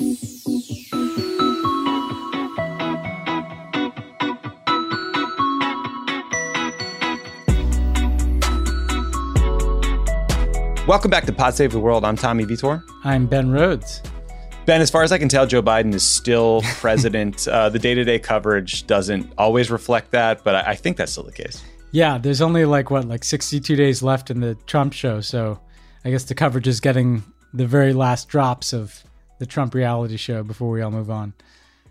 Welcome back to Pod Save the World. I'm Tommy Vitor. I'm Ben Rhodes. Ben, as far as I can tell, Joe Biden is still president. uh, the day to day coverage doesn't always reflect that, but I, I think that's still the case. Yeah, there's only like what, like 62 days left in the Trump show. So I guess the coverage is getting the very last drops of the Trump reality show before we all move on.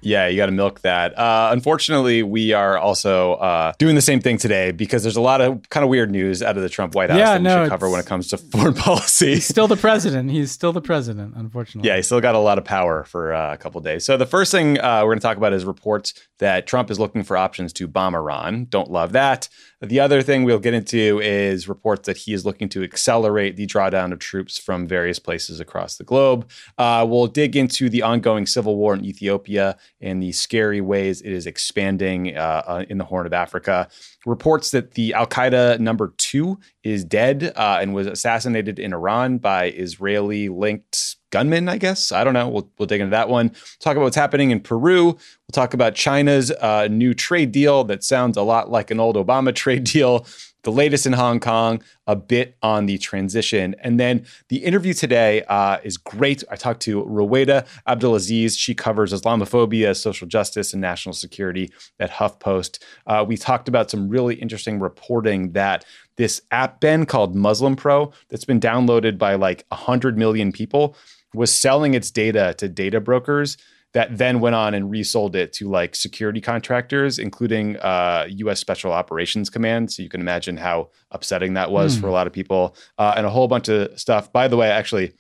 Yeah, you got to milk that. Uh, unfortunately, we are also uh, doing the same thing today because there's a lot of kind of weird news out of the Trump White House Yeah, that we no, should cover when it comes to foreign policy. He's still the president. He's still the president, unfortunately. Yeah, he's still got a lot of power for uh, a couple days. So the first thing uh, we're going to talk about is reports that Trump is looking for options to bomb Iran. Don't love that. The other thing we'll get into is reports that he is looking to accelerate the drawdown of troops from various places across the globe. Uh, we'll dig into the ongoing civil war in Ethiopia and the scary ways it is expanding uh, uh, in the Horn of Africa. Reports that the Al Qaeda number two is dead uh, and was assassinated in Iran by Israeli linked gunmen, I guess. I don't know. We'll, we'll dig into that one. Talk about what's happening in Peru. We'll talk about China's uh, new trade deal that sounds a lot like an old Obama trade deal. The latest in Hong Kong, a bit on the transition. And then the interview today uh, is great. I talked to Rowaida Abdelaziz. She covers Islamophobia, social justice, and national security at HuffPost. Uh, we talked about some really interesting reporting that this app, Ben, called Muslim Pro, that's been downloaded by like 100 million people, was selling its data to data brokers that then went on and resold it to like security contractors, including uh, U.S. Special Operations Command. So you can imagine how upsetting that was Hmm. for a lot of people, uh, and a whole bunch of stuff. By the way, actually,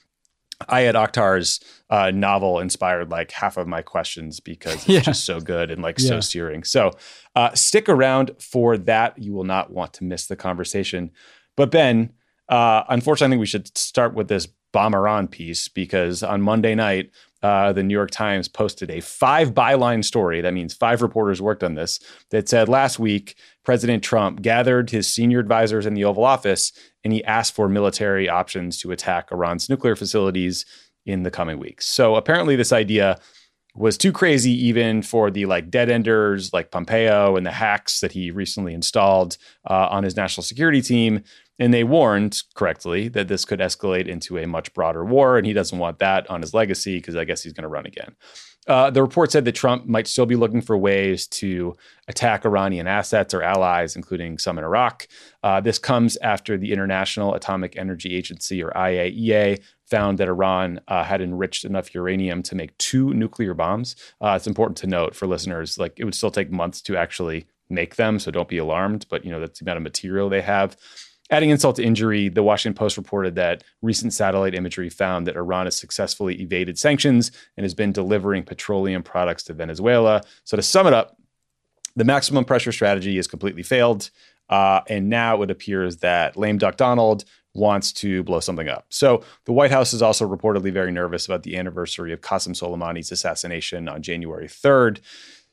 Ayad Akhtar's uh, novel inspired like half of my questions because it's Yeah. just so good and like so searing. So uh, stick around for that. You will not want to miss the conversation. But Ben, uh, unfortunately, I think we should start with this bomb Iran piece because on Monday night, uh, the New York Times posted a five byline story. That means five reporters worked on this. That said, last week, President Trump gathered his senior advisors in the Oval Office and he asked for military options to attack Iran's nuclear facilities in the coming weeks. So apparently, this idea was too crazy even for the like dead enders like Pompeo and the hacks that he recently installed uh, on his national security team. And they warned correctly that this could escalate into a much broader war, and he doesn't want that on his legacy because I guess he's going to run again. Uh, the report said that Trump might still be looking for ways to attack Iranian assets or allies, including some in Iraq. Uh, this comes after the International Atomic Energy Agency, or IAEA, found that Iran uh, had enriched enough uranium to make two nuclear bombs. Uh, it's important to note for listeners, like it would still take months to actually make them, so don't be alarmed. But you know that's the amount of material they have. Adding insult to injury, the Washington Post reported that recent satellite imagery found that Iran has successfully evaded sanctions and has been delivering petroleum products to Venezuela. So, to sum it up, the maximum pressure strategy has completely failed. Uh, and now it appears that lame duck Donald wants to blow something up. So the White House is also reportedly very nervous about the anniversary of Qasem Soleimani's assassination on January 3rd.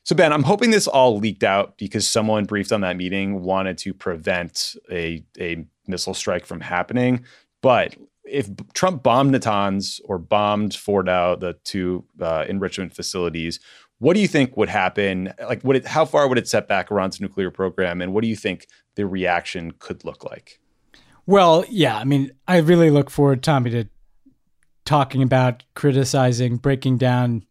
So Ben, I'm hoping this all leaked out because someone briefed on that meeting wanted to prevent a, a missile strike from happening. But if Trump bombed Natanz or bombed Fordow, the two uh, enrichment facilities, what do you think would happen? Like, would it? How far would it set back Iran's nuclear program, and what do you think the reaction could look like? Well, yeah, I mean, I really look forward, Tommy, to talking about criticizing, breaking down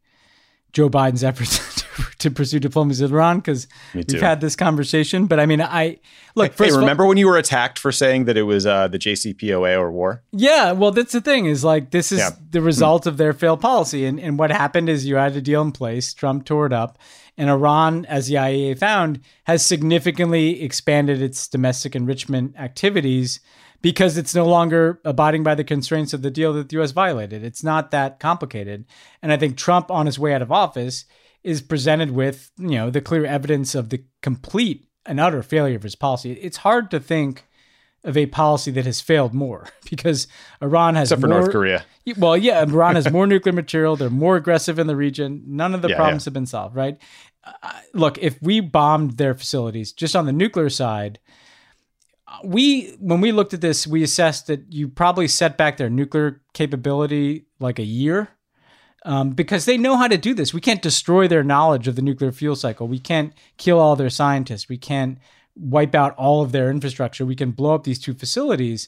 Joe Biden's efforts to, pursue diplomacy with Iran because we've had this conversation. But I mean, I look. Hey, first of all- remember when you were attacked for saying that it was uh, the JCPOA or war? Yeah, well, that's the thing is like this is Yeah. the result of their failed policy, and and what happened is you had a deal in place. Trump tore it up, and Iran, as the IAEA found, has significantly expanded its domestic enrichment activities because it's no longer abiding by the constraints of the deal that the US violated. It's not that complicated. And I think Trump on his way out of office is presented with, you know, the clear evidence of the complete and utter failure of his policy. It's hard to think of a policy that has failed more because Iran has except for more, North Korea. Well, yeah, Iran has more nuclear material. They're more aggressive in the region. None of the Yeah, problems yeah. have been solved, right? Uh, look, if we bombed their facilities just on the nuclear side, we when we looked at this, we assessed that you probably set back their nuclear capability like a year. Um, because they know how to do this. We can't destroy their knowledge of the nuclear fuel cycle. We can't kill all their scientists. We can't wipe out all of their infrastructure. We can blow up these two facilities.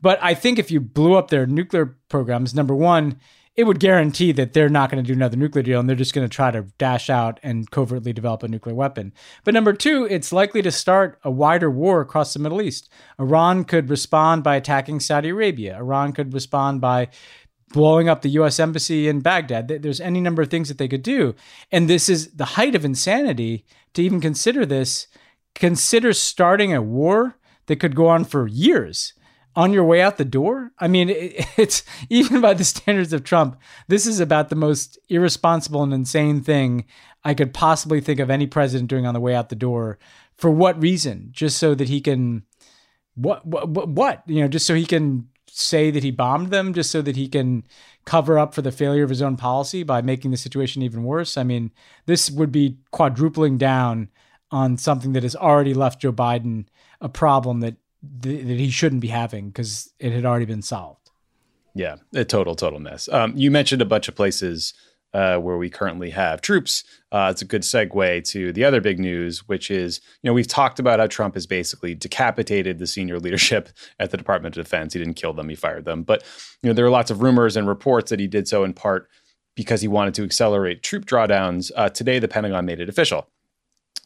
But I think if you blew up their nuclear programs, number one, it would guarantee that they're not going to do another nuclear deal and they're just going to try to dash out and covertly develop a nuclear weapon. But number two, it's likely to start a wider war across the Middle East. Iran could respond by attacking Saudi Arabia. Iran could respond by blowing up the US embassy in Baghdad. There's any number of things that they could do. And this is the height of insanity to even consider this. Consider starting a war that could go on for years on your way out the door. I mean, it's even by the standards of Trump, this is about the most irresponsible and insane thing I could possibly think of any president doing on the way out the door. For what reason? Just so that he can what what what, you know just so he can say that he bombed them just so that he can cover up for the failure of his own policy by making the situation even worse i mean this would be quadrupling down on something that has already left joe biden a problem that th- that he shouldn't be having because it had already been solved Yeah, a total, total mess. Um, you mentioned a bunch of places uh, where we currently have troops. Uh, it's a good segue to the other big news, which is, you know, we've talked about how Trump has basically decapitated the senior leadership at the Department of Defense. He didn't kill them, he fired them. But, you know, there are lots of rumors and reports that he did so in part because he wanted to accelerate troop drawdowns. Uh, today, the Pentagon made it official.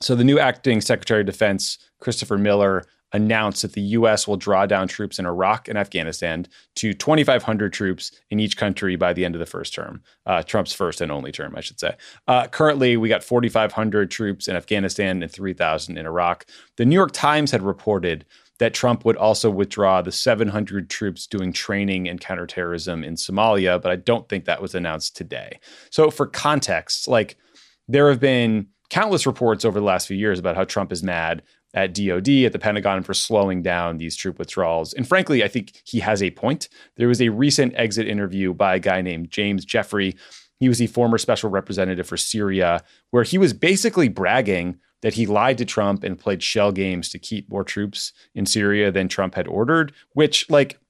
So the new acting Secretary of Defense, Christopher Miller, announced that the U.S. will draw down troops in Iraq and Afghanistan to 2,500 troops in each country by the end of the first term, uh, Trump's first and only term, I should say. Uh, currently, we got 4,500 troops in Afghanistan and 3,000 in Iraq. The New York Times had reported that Trump would also withdraw the 700 troops doing training and counterterrorism in Somalia, but I don't think that was announced today. So, for context, like there have been countless reports over the last few years about how Trump is mad at DOD, at the Pentagon for slowing down these troop withdrawals. And frankly, I think he has a point. There was a recent exit interview by a guy named James Jeffrey. He was the former special representative for Syria, where he was basically bragging that he lied to Trump and played shell games to keep more troops in Syria than Trump had ordered, which, like,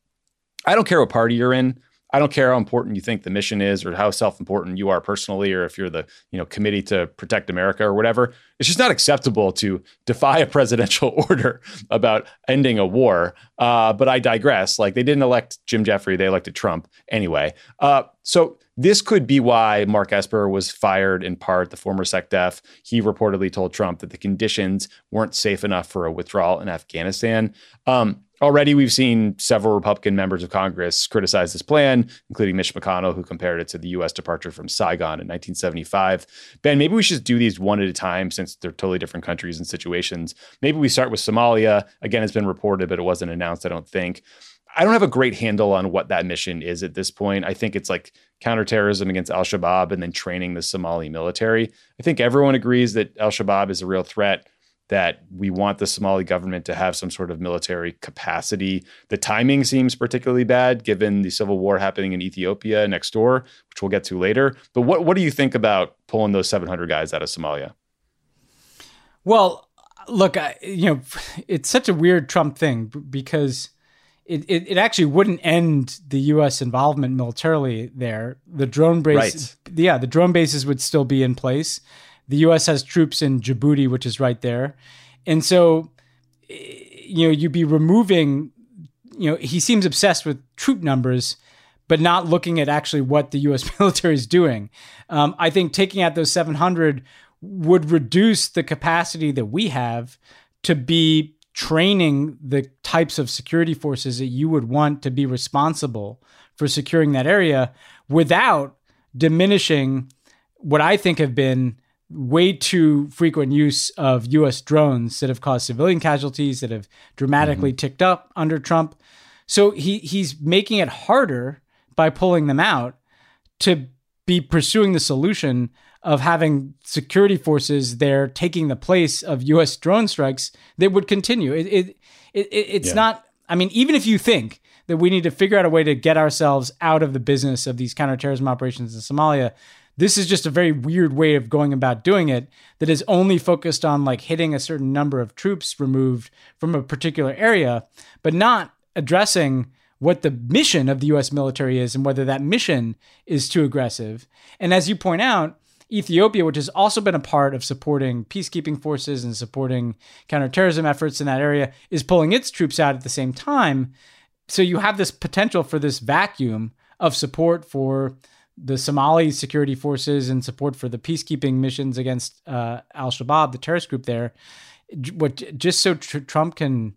I don't care what party you're in. I don't care how important you think the mission is or how self-important you are personally or if you're the, you know, committee to protect America or whatever. It's just not acceptable to defy a presidential order about ending a war. Uh, but I digress. Like they didn't elect Jim Jeffrey, they elected Trump anyway. Uh, so this could be why Mark Esper was fired in part, the former SecDef. He reportedly told Trump that the conditions weren't safe enough for a withdrawal in Afghanistan. Um, Already, we've seen several Republican members of Congress criticize this plan, including Mitch McConnell, who compared it to the U.S. departure from Saigon in 1975. Ben, maybe we should do these one at a time since they're totally different countries and situations. Maybe we start with Somalia. Again, it's been reported, but it wasn't announced, I don't think. I don't have a great handle on what that mission is at this point. I think it's like counterterrorism against Al Shabaab and then training the Somali military. I think everyone agrees that Al Shabaab is a real threat that we want the Somali government to have some sort of military capacity. The timing seems particularly bad given the civil war happening in Ethiopia next door, which we'll get to later. But what, what do you think about pulling those 700 guys out of Somalia? Well, look, I, you know, it's such a weird Trump thing because it, it, it actually wouldn't end the U.S. involvement militarily there. The drone base, yeah, the drone bases would still be in place. The U.S. has troops in Djibouti, which is right there, and so you know you'd be removing. You know, he seems obsessed with troop numbers, but not looking at actually what the U.S. military is doing. Um, I think taking out those 700 would reduce the capacity that we have to be training the types of security forces that you would want to be responsible for securing that area without diminishing what I think have been way too frequent use of US drones that have caused civilian casualties that have dramatically mm-hmm. ticked up under Trump. So he he's making it harder by pulling them out to be pursuing the solution of having security forces there taking the place of U.S. drone strikes that would continue. It, it, it it's yeah. not. I mean, even if you think that we need to figure out a way to get ourselves out of the business of these counterterrorism operations in Somalia, this is just a very weird way of going about doing it that is only focused on like hitting a certain number of troops removed from a particular area, but not addressing what the mission of the US military is and whether that mission is too aggressive. And as you point out, Ethiopia, which has also been a part of supporting peacekeeping forces and supporting counterterrorism efforts in that area, is pulling its troops out at the same time. So you have this potential for this vacuum of support for the Somali security forces and support for the peacekeeping missions against uh, Al Shabaab, the terrorist group there. What just so tr- Trump can,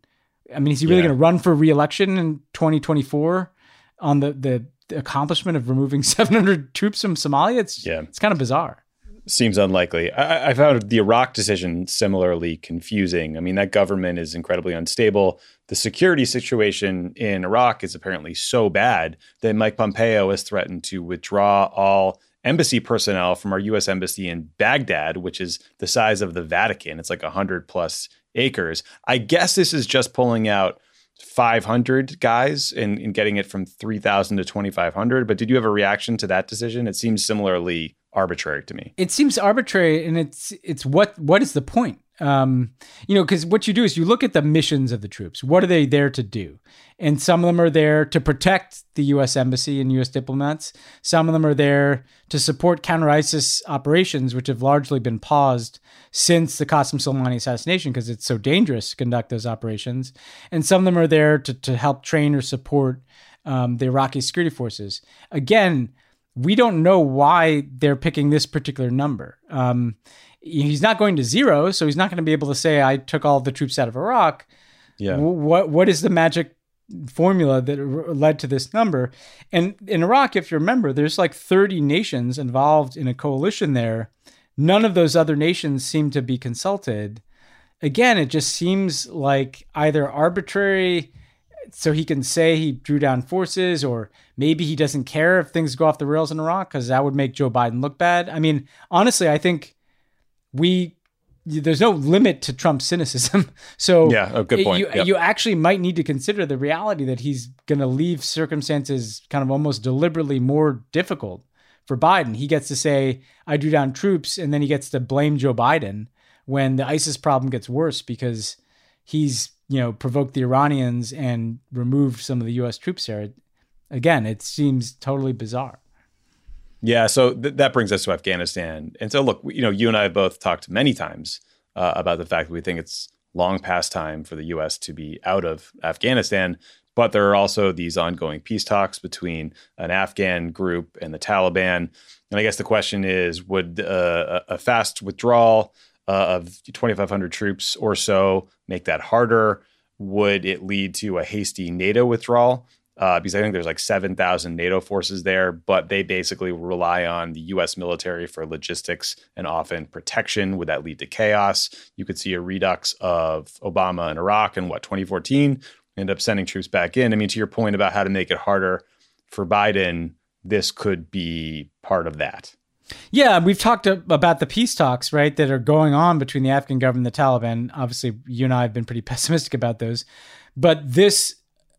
I mean, is he really yeah. going to run for reelection in 2024 on the, the the accomplishment of removing 700 troops from Somalia? It's yeah, it's kind of bizarre seems unlikely. I, I, found the Iraq decision similarly confusing. I mean, that government is incredibly unstable. The security situation in Iraq is apparently so bad that Mike Pompeo has threatened to withdraw all embassy personnel from our U.S. embassy in Baghdad, which is the size of the Vatican. It's like 100 plus acres. I guess this is just pulling out 500 guys and, and getting it from 3,000 to 2,500. But did you have a reaction to that decision? It seems similarly arbitrary to me. It seems arbitrary, and it's it's what what is the point? Um, you know, because what you do is you look at the missions of the troops. What are they there to do? And some of them are there to protect the U.S. embassy and U.S. diplomats. Some of them are there to support counter ISIS operations, which have largely been paused since the Qasem Soleimani assassination because it's so dangerous to conduct those operations. And some of them are there to to help train or support um, the Iraqi security forces. Again, we don't know why they're picking this particular number. Um, he's not going to zero, so he's not going to be able to say, "I took all the troops out of Iraq." Yeah. What What is the magic formula that led to this number? And in Iraq, if you remember, there's like 30 nations involved in a coalition there. None of those other nations seem to be consulted. Again, it just seems like either arbitrary so he can say he drew down forces, or maybe he doesn't care if things go off the rails in Iraq because that would make Joe Biden look bad. I mean, honestly, I think we there's no limit to Trump's cynicism. So yeah, a good point. You, yep. you actually might need to consider the reality that he's going to leave circumstances kind of almost deliberately more difficult for Biden. He gets to say, "I drew down troops," and then he gets to blame Joe Biden when the ISIS problem gets worse because he's you know, provoked the Iranians and removed some of the U.S. troops there. Again, it seems totally bizarre. Yeah, so th- that brings us to Afghanistan. And so, look, you know, you and I have both talked many times uh, about the fact that we think it's long past time for the U.S. to be out of Afghanistan. But there are also these ongoing peace talks between an Afghan group and the Taliban. And I guess the question is would uh, a fast withdrawal uh, of 2,500 troops or so make that harder? Would it lead to a hasty NATO withdrawal? Uh, because I think there's like 7,000 NATO forces there, but they basically rely on the US military for logistics and often protection. Would that lead to chaos? You could see a redux of Obama in Iraq in what, 2014? End up sending troops back in. I mean, to your point about how to make it harder for Biden, this could be part of that. Yeah, we've talked about the peace talks, right, that are going on between the Afghan government and the Taliban. Obviously, you and I have been pretty pessimistic about those. But this,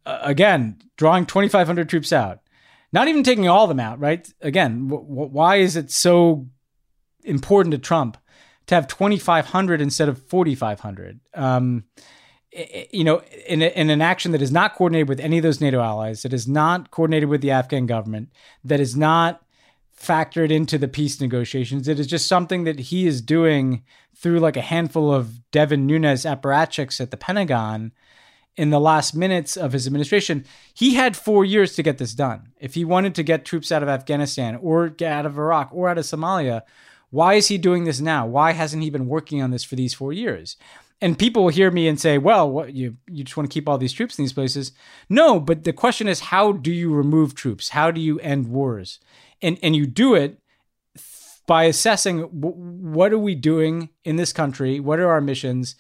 again, drawing 2,500 troops out, not even taking all of them out, right? Again, w- why is it so important to Trump to have 2,500 instead of 4,500? Um, you know, in, a, in an action that is not coordinated with any of those NATO allies, that is not coordinated with the Afghan government, that is not factored into the peace negotiations. It is just something that he is doing through like a handful of Devin Nunes apparatchiks at the Pentagon in the last minutes of his administration. He had four years to get this done. If he wanted to get troops out of Afghanistan or get out of Iraq or out of Somalia, why is he doing this now? Why hasn't he been working on this for these four years? And people will hear me and say, "Well, what you you just want to keep all these troops in these places?" No, but the question is, how do you remove troops? How do you end wars? And and you do it by assessing what are we doing in this country? What are our missions?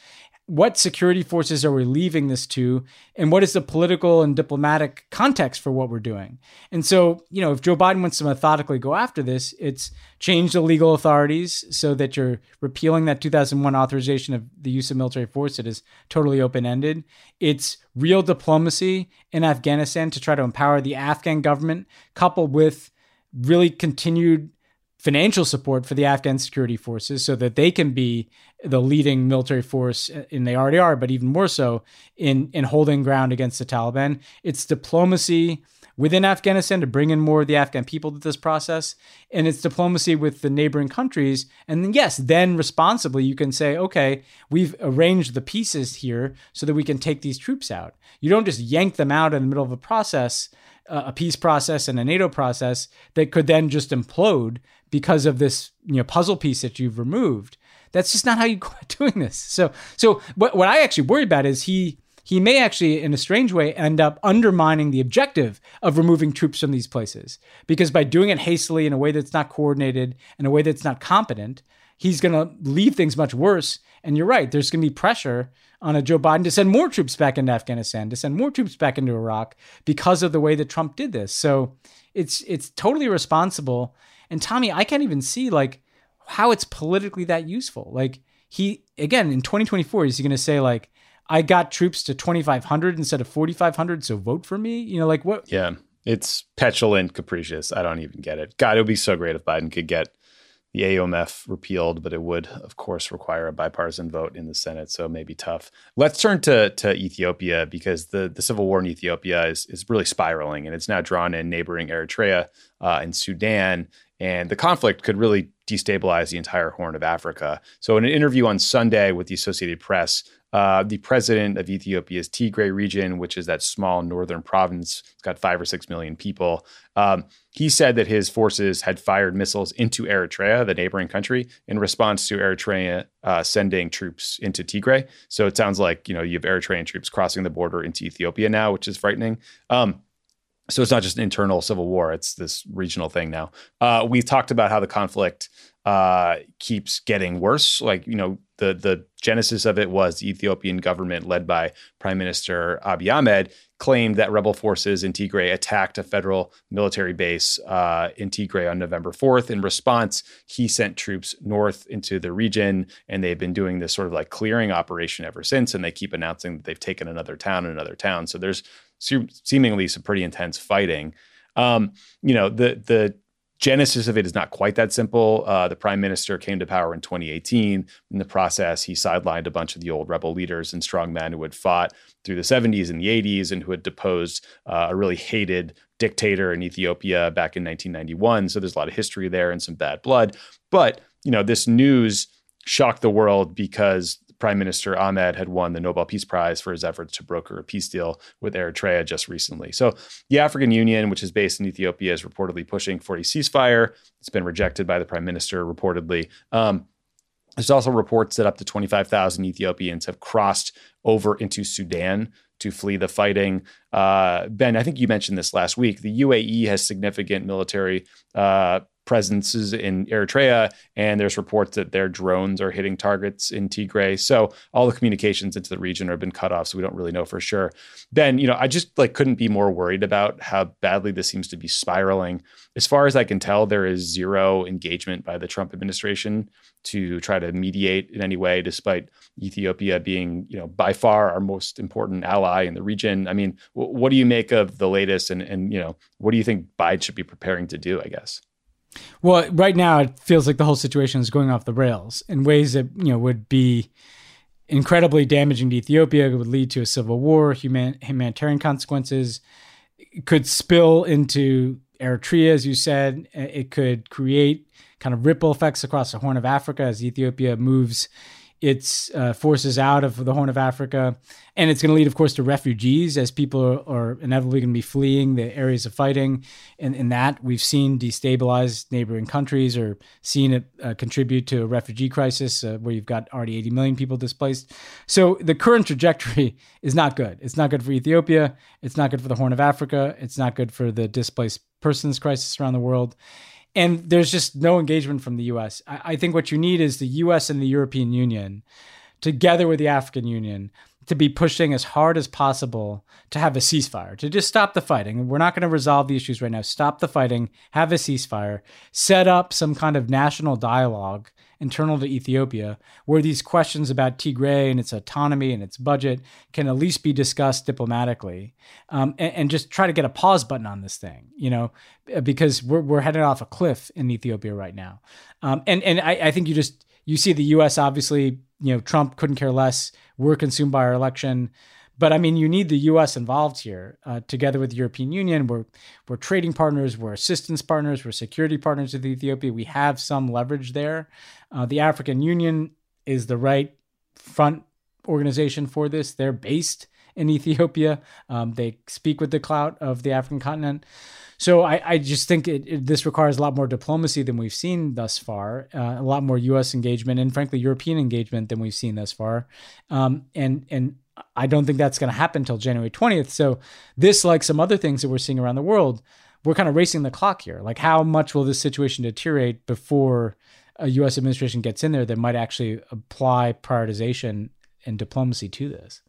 What security forces are we leaving this to? And what is the political and diplomatic context for what we're doing? And so you know if joe biden wants to methodically go after this it's change the legal authorities so that you're repealing that 2001 authorization of the use of military force that is totally open-ended. It's real diplomacy in afghanistan to try to empower the afghan government coupled with really continued financial support for the Afghan security forces so that they can be the leading military force, and they already are, but even more so in, in holding ground against the Taliban. It's diplomacy within Afghanistan to bring in more of the Afghan people to this process, and it's diplomacy with the neighboring countries. And then, yes, then responsibly, you can say, okay, we've arranged the pieces here so that we can take these troops out. You don't just yank them out in the middle of a process uh, a peace process and a NATO process that could then just implode because of this you know puzzle piece that you've removed. That's just not how you go doing this. So so what what I actually worry about is he he may actually, in a strange way, end up undermining the objective of removing troops from these places. Because by doing it hastily in a way that's not coordinated, in a way that's not competent, he's going to leave things much worse. And you're right, there's going to be pressure on a Joe Biden to send more troops back into Afghanistan, to send more troops back into Iraq because of the way that Trump did this. So it's it's totally responsible. And Tommy, I can't even see like how it's politically that useful. Like he again in 2024, is he going to say like I got troops to 2,500 instead of 4,500, so vote for me? You know, like what? Yeah, it's petulant, capricious. I don't even get it. God, it would be so great if Biden could get the AUMF repealed, but it would, of course, require a bipartisan vote in the Senate, so it may be tough. Let's turn to, to Ethiopia because the, the civil war in Ethiopia is, is really spiraling, and it's now drawn in neighboring Eritrea uh, and Sudan, and the conflict could really destabilize the entire Horn of Africa. So, in an interview on Sunday with the Associated Press, uh, the president of Ethiopia's Tigray region, which is that small northern province, it's got five or six million people. Um, he said that his forces had fired missiles into Eritrea, the neighboring country, in response to Eritrea uh, sending troops into Tigray. So it sounds like you know you have Eritrean troops crossing the border into Ethiopia now, which is frightening. Um, so it's not just an internal civil war; it's this regional thing now. Uh, we've talked about how the conflict uh, keeps getting worse. Like you know, the the genesis of it was the Ethiopian government, led by Prime Minister Abiy Ahmed, claimed that rebel forces in Tigray attacked a federal military base uh, in Tigray on November 4th. In response, he sent troops north into the region, and they've been doing this sort of like clearing operation ever since. And they keep announcing that they've taken another town, and another town. So there's seemingly some pretty intense fighting. Um, you know, the the genesis of it is not quite that simple. Uh, the prime minister came to power in 2018. In the process, he sidelined a bunch of the old rebel leaders and strongmen who had fought through the 70s and the 80s and who had deposed uh, a really hated dictator in Ethiopia back in 1991. So there's a lot of history there and some bad blood. But you know, this news shocked the world because Prime Minister Ahmed had won the Nobel Peace Prize for his efforts to broker a peace deal with Eritrea just recently. So the African Union, which is based in Ethiopia, is reportedly pushing for a ceasefire. It's been rejected by the prime minister, reportedly. Um, there's also reports that up to 25,000 Ethiopians have crossed over into Sudan to flee the fighting. Uh, ben, I think you mentioned this last week. The UAE has significant military uh, presences in Eritrea, and there's reports that their drones are hitting targets in Tigray. So all the communications into the region have been cut off, so we don't really know for sure. Then, you know, I just like couldn't be more worried about how badly this seems to be spiraling. As far as I can tell, there is zero engagement by the Trump administration to try to mediate in any way, despite Ethiopia being, you know, by far our most important ally in the region. I mean, w- what do you make of the latest, and and you know, what do you think Biden should be preparing to do? I guess. Well, right now it feels like the whole situation is going off the rails in ways that you know would be incredibly damaging to Ethiopia. It would lead to a civil war, human, humanitarian consequences. It could spill into Eritrea, as you said. It could create kind of ripple effects across the Horn of Africa as Ethiopia moves its uh, forces out of the Horn of Africa. And it's going to lead, of course, to refugees as people are, are inevitably going to be fleeing the areas of fighting. And in that, we've seen destabilize neighboring countries or seen it uh, contribute to a refugee crisis uh, where you've got already 80 million people displaced. So the current trajectory is not good. It's not good for Ethiopia. It's not good for the Horn of Africa. It's not good for the displaced persons crisis around the world and there's just no engagement from the U.S. I, I think what you need is the U.S. and the European Union together with the African Union, to be pushing as hard as possible to have a ceasefire, to just stop the fighting. We're not going to resolve the issues right now. Stop the fighting, have a ceasefire, set up some kind of national dialogue internal to Ethiopia where these questions about Tigray and its autonomy and its budget can at least be discussed diplomatically um, and, and, just try to get a pause button on this thing, you know, because we're, we're heading off a cliff in Ethiopia right now. Um, and and I, I think you just, you see the U.S. obviously, you know, Trump couldn't care less. We're consumed by our election. But I mean, you need the U.S. involved here, uh, together with the European Union. We're we're trading partners, we're assistance partners, we're security partners with Ethiopia. We have some leverage there. Uh, the African Union is the right front organization for this. They're based in Ethiopia. Um, they speak with the clout of the African continent. So I, I just think it, it, this requires a lot more diplomacy than we've seen thus far, uh, a lot more U.S. engagement, and frankly European engagement than we've seen thus far. Um, and and I don't think that's going to happen until January 20th. So this, like some other things that we're seeing around the world, we're kind of racing the clock here. Like how much will this situation deteriorate before a U.S. administration gets in there that might actually apply prioritization and diplomacy to this?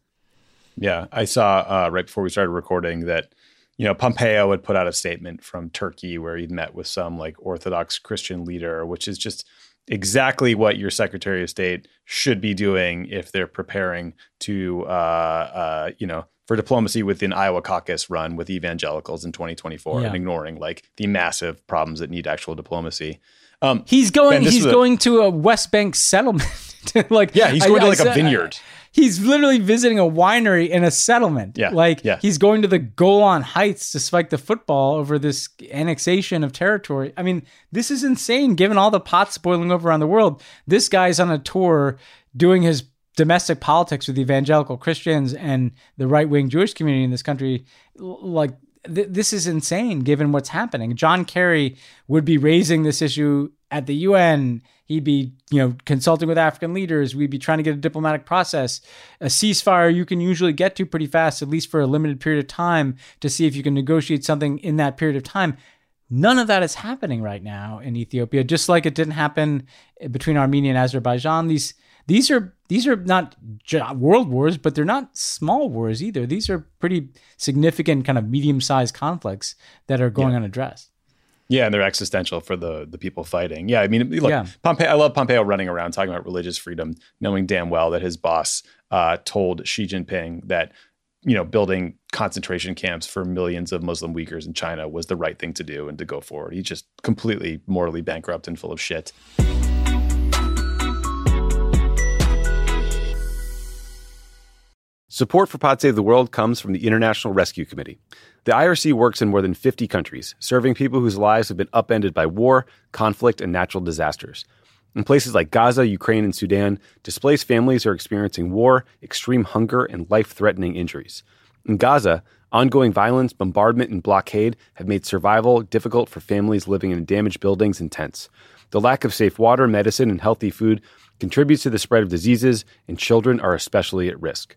Yeah, I saw uh, right before we started recording that you know Pompeo had put out a statement from Turkey where he'd met with some like Orthodox Christian leader, which is just exactly what your Secretary of State should be doing if they're preparing to, uh, uh, you know, for diplomacy within Iowa caucus run with evangelicals in 2024 yeah. and ignoring like the massive problems that need actual diplomacy. Um, he's going. Ben, he's going to a West Bank settlement. like yeah, he's going I, to like I, a vineyard. I, he's literally visiting a winery in a settlement. Yeah, like yeah. he's going to the Golan Heights to spike the football over this annexation of territory. I mean, this is insane. Given all the pots boiling over around the world, this guy's on a tour doing his domestic politics with evangelical Christians and the right wing Jewish community in this country. Like th- this is insane given what's happening. John Kerry would be raising this issue at the UN. He'd be, you know, consulting with African leaders. We'd be trying to get a diplomatic process. A ceasefire you can usually get to pretty fast, at least for a limited period of time, to see if you can negotiate something in that period of time. None of that is happening right now in Ethiopia, just like it didn't happen between Armenia and Azerbaijan. These these are these are not world wars, but they're not small wars either. These are pretty significant, kind of medium-sized conflicts that are going yeah. unaddressed. Yeah, and they're existential for the the people fighting. Yeah, I mean, look, yeah. Pompeo. I love Pompeo running around talking about religious freedom, knowing damn well that his boss uh, told Xi Jinping that you know building concentration camps for millions of Muslim Uyghurs in China was the right thing to do and to go forward. He's just completely morally bankrupt and full of shit. Support for Pod Save the World comes from the International Rescue Committee. The IRC works in more than 50 countries, serving people whose lives have been upended by war, conflict, and natural disasters. In places like Gaza, Ukraine, and Sudan, displaced families are experiencing war, extreme hunger, and life threatening injuries. In Gaza, ongoing violence, bombardment, and blockade have made survival difficult for families living in damaged buildings and tents. The lack of safe water, medicine, and healthy food contributes to the spread of diseases, and children are especially at risk.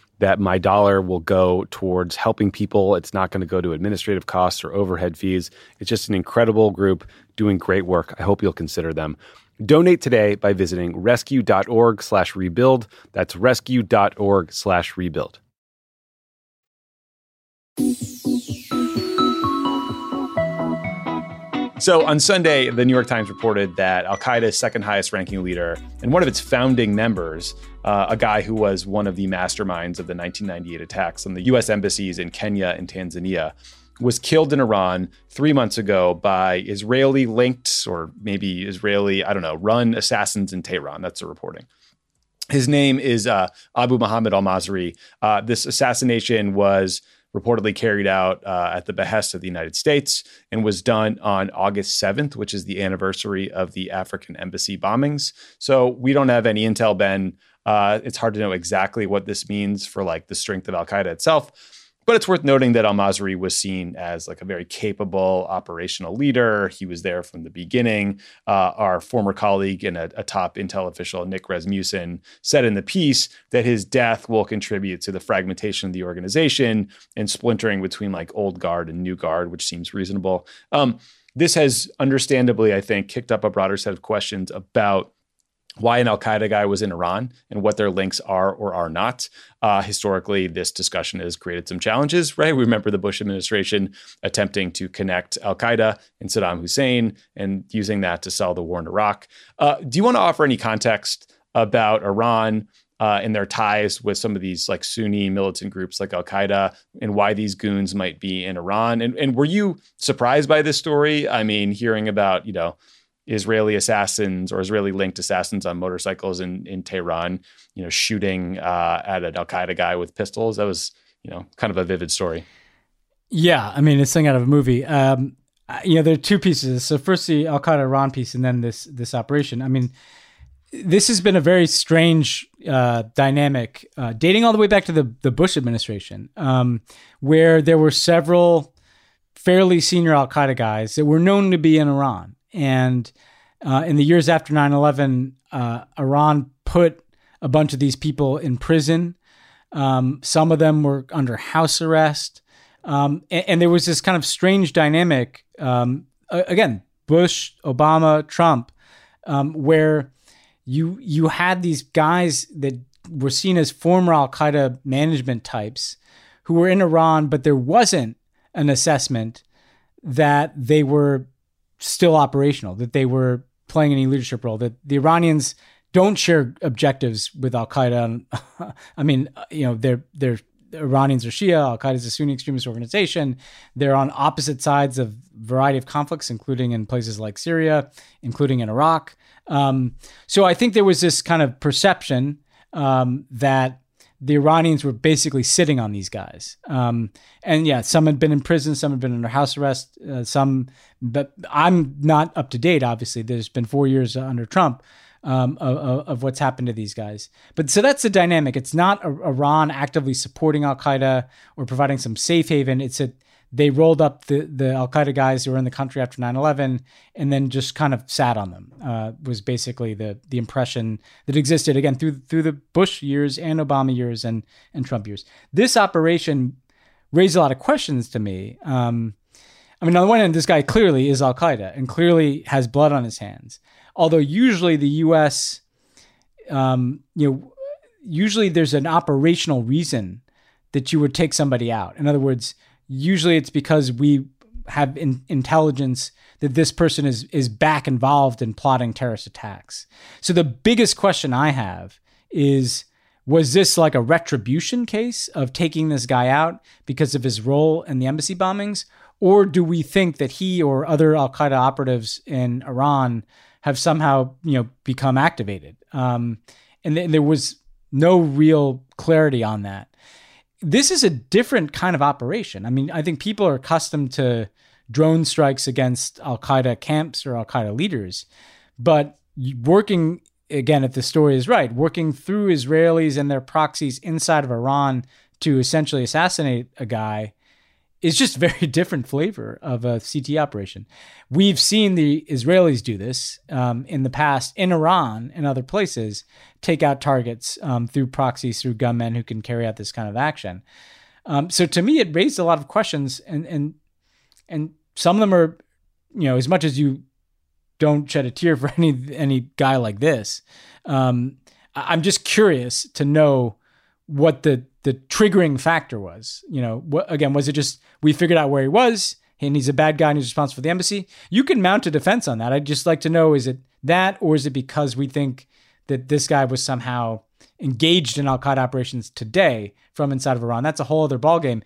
that my dollar will go towards helping people. It's not going to go to administrative costs or overhead fees. It's just an incredible group doing great work. I hope you'll consider them. Donate today by visiting rescue.org slash rebuild. That's rescue.org slash rebuild. So on Sunday, the New York Times reported that Al Qaeda's second highest ranking leader and one of its founding members, uh, a guy who was one of the masterminds of the 1998 attacks on the U.S. embassies in Kenya and Tanzania, was killed in Iran three months ago by Israeli linked or maybe Israeli, I don't know, run assassins in Tehran. That's the reporting. His name is uh, Abu Muhammad al Masri. Uh, this assassination was reportedly carried out uh, at the behest of the United States and was done on August 7th, which is the anniversary of the African embassy bombings. So we don't have any intel, Ben, Uh, it's hard to know exactly what this means for like the strength of Al Qaeda itself. But it's worth noting that Al Masri was seen as like a very capable operational leader. He was there from the beginning. Uh, our former colleague and a, a, top intel official, Nick Rasmussen, said in the piece that his death will contribute to the fragmentation of the organization and splintering between like old guard and new guard, which seems reasonable. Um, this has understandably, I think, kicked up a broader set of questions about why an Al Qaeda guy was in Iran and what their links are or are not. Uh, historically, this discussion has created some challenges, right? We remember the Bush administration attempting to connect Al Qaeda and Saddam Hussein and using that to sell the war in Iraq. Uh, do you want to offer any context about Iran? Uh, and their ties with some of these like Sunni militant groups like Al Qaeda and why these goons might be in Iran. And, and were you surprised by this story? I mean, hearing about, you know, Israeli assassins or Israeli linked assassins on motorcycles in, in Tehran, you know, shooting uh, at an Al Qaeda guy with pistols. That was, you know, kind of a vivid story. Yeah. I mean, it's something out of a movie. Um, you know, there are two pieces. So first the Al Qaeda Iran piece and then this, this operation. I mean, this has been a very strange uh, dynamic, uh, dating all the way back to the, the Bush administration, um, where there were several fairly senior Al Qaeda guys that were known to be in Iran. And uh, in the years after 9 11, uh, Iran put a bunch of these people in prison. Um, some of them were under house arrest. Um, and, and, there was this kind of strange dynamic. Um, again, Bush, Obama, Trump, um, where you you had these guys that were seen as former Al Qaeda management types who were in Iran, but there wasn't an assessment that they were still operational, that they were playing any leadership role, that the Iranians don't share objectives with Al Qaeda. I mean, you know, they're they're the Iranians are Shia, Al Qaeda is a Sunni extremist organization. They're on opposite sides of a variety of conflicts, including in places like Syria, including in Iraq. Um, so I think there was this kind of perception um, that the Iranians were basically sitting on these guys. Um, and yeah, some had been in prison, some had been under house arrest, uh, some, but I'm not up to date, obviously. There's been four years under Trump. Um, of, of, what's happened to these guys. But so that's the dynamic. It's not Iran actively supporting Al Qaeda or providing some safe haven. It's a they rolled up the, the Al Qaeda guys who were in the country after 9 11 and then just kind of sat on them, uh, was basically the the impression that existed, again, through through the Bush years and Obama years and, and Trump years. This operation raised a lot of questions to me. Um, I mean, on the one hand, this guy clearly is Al Qaeda and clearly has blood on his hands. Although usually the U.S., um, you know, usually there's an operational reason that you would take somebody out. In other words, usually it's because we have in, intelligence that this person is is back involved in plotting terrorist attacks. So the biggest question I have is was this like a retribution case of taking this guy out because of his role in the embassy bombings? Or do we think that he or other al-qaeda operatives in iran have somehow you know become activated? Um, and, th- and there was no real clarity on that this is a different kind of operation. I mean, I think people are accustomed to drone strikes against Al Qaeda camps or Al Qaeda leaders, but working again, if the story is right, working through Israelis and their proxies inside of Iran to essentially assassinate a guy is just very different flavor of a CT operation. We've seen the Israelis do this um, in the past in Iran and other places, take out targets um, through proxies, through gunmen who can carry out this kind of action. Um, so to me, it raised a lot of questions, and and and some of them are, you know, as much as you don't shed a tear for any any guy like this, um, I'm just curious to know what the the triggering factor was. You know, what, again, was it just we figured out where he was and he's a bad guy and he's responsible for the embassy? You can mount a defense on that. I'd just like to know is it that or is it because we think that this guy was somehow engaged in Al Qaeda operations today from inside of Iran? That's a whole other ballgame.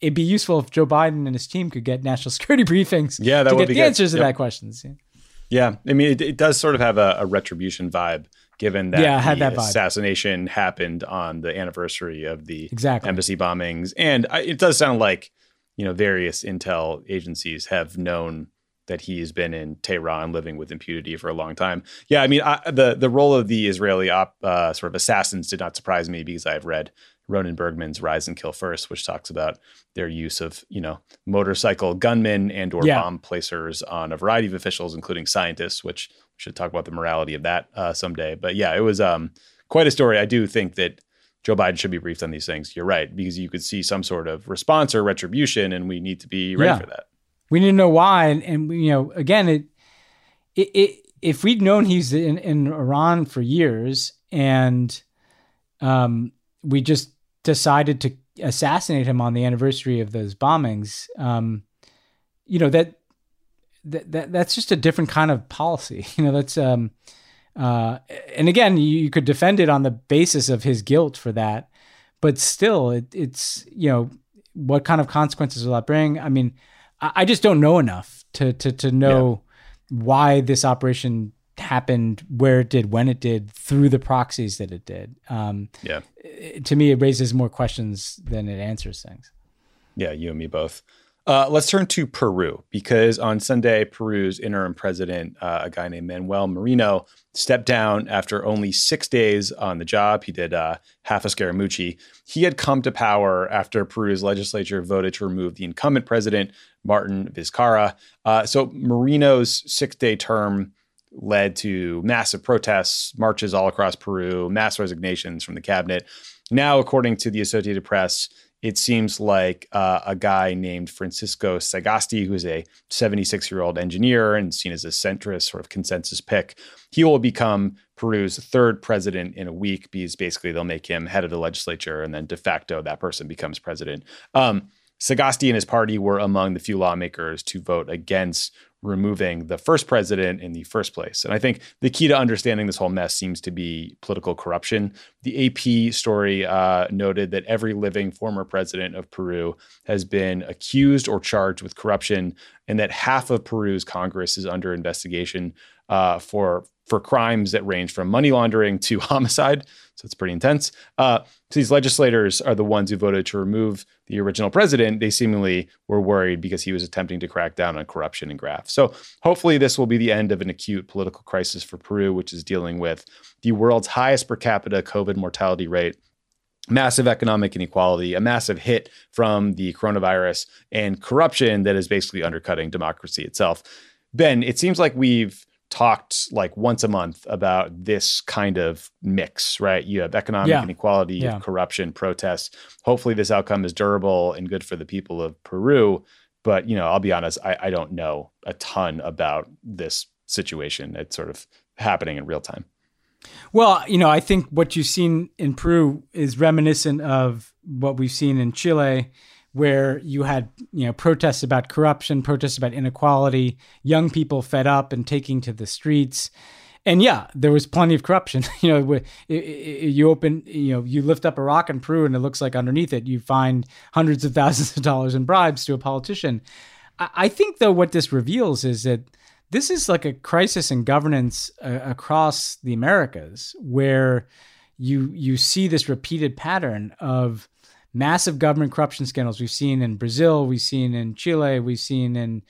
It'd be useful if Joe Biden and his team could get national security briefings yeah, that to would get be the good. answers yep. to that questions. Yeah. yeah. I mean, it, it, does sort of have a, a retribution vibe given that yeah, had the that assassination happened on the anniversary of the exactly. embassy bombings. And it does sound like, you know, various intel agencies have known that he's been in Tehran living with impunity for a long time. Yeah, I mean, I, the the role of the Israeli op, uh, sort of assassins did not surprise me because I've read Ronen Bergman's Rise and Kill First, which talks about their use of you know motorcycle gunmen and or yeah. bomb placers on a variety of officials, including scientists. Which should talk about the morality of that uh, someday. But yeah, it was um, quite a story. I do think that Joe Biden should be briefed on these things. You're right because you could see some sort of response or retribution, and we need to be ready yeah. for that we need to know why. And, and you know, again, it, it, it if we'd known he's in, in Iran for years and um, we just decided to assassinate him on the anniversary of those bombings, um, you know, that, that, that, that's just a different kind of policy. You know, that's, um, uh, and again, you, you could defend it on the basis of his guilt for that, but still, it, it's, you know, what kind of consequences will that bring? I mean, I just don't know enough to to to know yeah. why this operation happened, where it did, when it did, through the proxies that it did. Um, yeah. To me, it raises more questions than it answers things. Yeah, you and me both. Uh, let's turn to Peru because on Sunday, Peru's interim president, uh, a guy named Manuel Merino, stepped down after only six days on the job. He did uh, half a Scaramucci. He had come to power after Peru's legislature voted to remove the incumbent president, Martin Vizcarra. Uh, so Merino's six day term led to massive protests, marches all across Peru, mass resignations from the cabinet. Now, according to the Associated Press, it seems like uh, a guy named Francisco Sagasti, who's a 76 year old engineer and seen as a centrist sort of consensus pick, he will become Peru's third president in a week because basically they'll make him head of the legislature and then de facto that person becomes president. Um, Sagasti and his party were among the few lawmakers to vote against removing the first president in the first place. And I think the key to understanding this whole mess seems to be political corruption. The AP story uh, noted that every living former president of Peru has been accused or charged with corruption, and that half of Peru's Congress is under investigation uh, for for crimes that range from money laundering to homicide. So it's pretty intense. Uh, so these legislators are the ones who voted to remove the original president. They seemingly were worried because he was attempting to crack down on corruption and graft. So hopefully, this will be the end of an acute political crisis for Peru, which is dealing with the world's highest per capita COVID mortality rate massive economic inequality, a massive hit from the coronavirus, and corruption that is basically undercutting democracy itself. Ben, it seems like we've talked like once a month about this kind of mix, right? You have economic yeah. inequality, yeah. corruption, protests. Hopefully, this outcome is durable and good for the people of Peru. But you know, I'll be honest, I, I don't know a ton about this situation. It's sort of happening in real time. Well, you know, I think what you've seen in Peru is reminiscent of what we've seen in Chile where you had you know protests about corruption, protests about inequality, young people fed up and taking to the streets. And yeah, there was plenty of corruption. you know, you open, you know, you lift up a rock in Peru, and it looks like underneath it you find hundreds of thousands of dollars in bribes to a politician. I think, though, what this reveals is that this is like a crisis in governance uh, across the Americas, where you you see this repeated pattern of massive government corruption scandals we've seen in Brazil, we've seen in Chile, we've seen in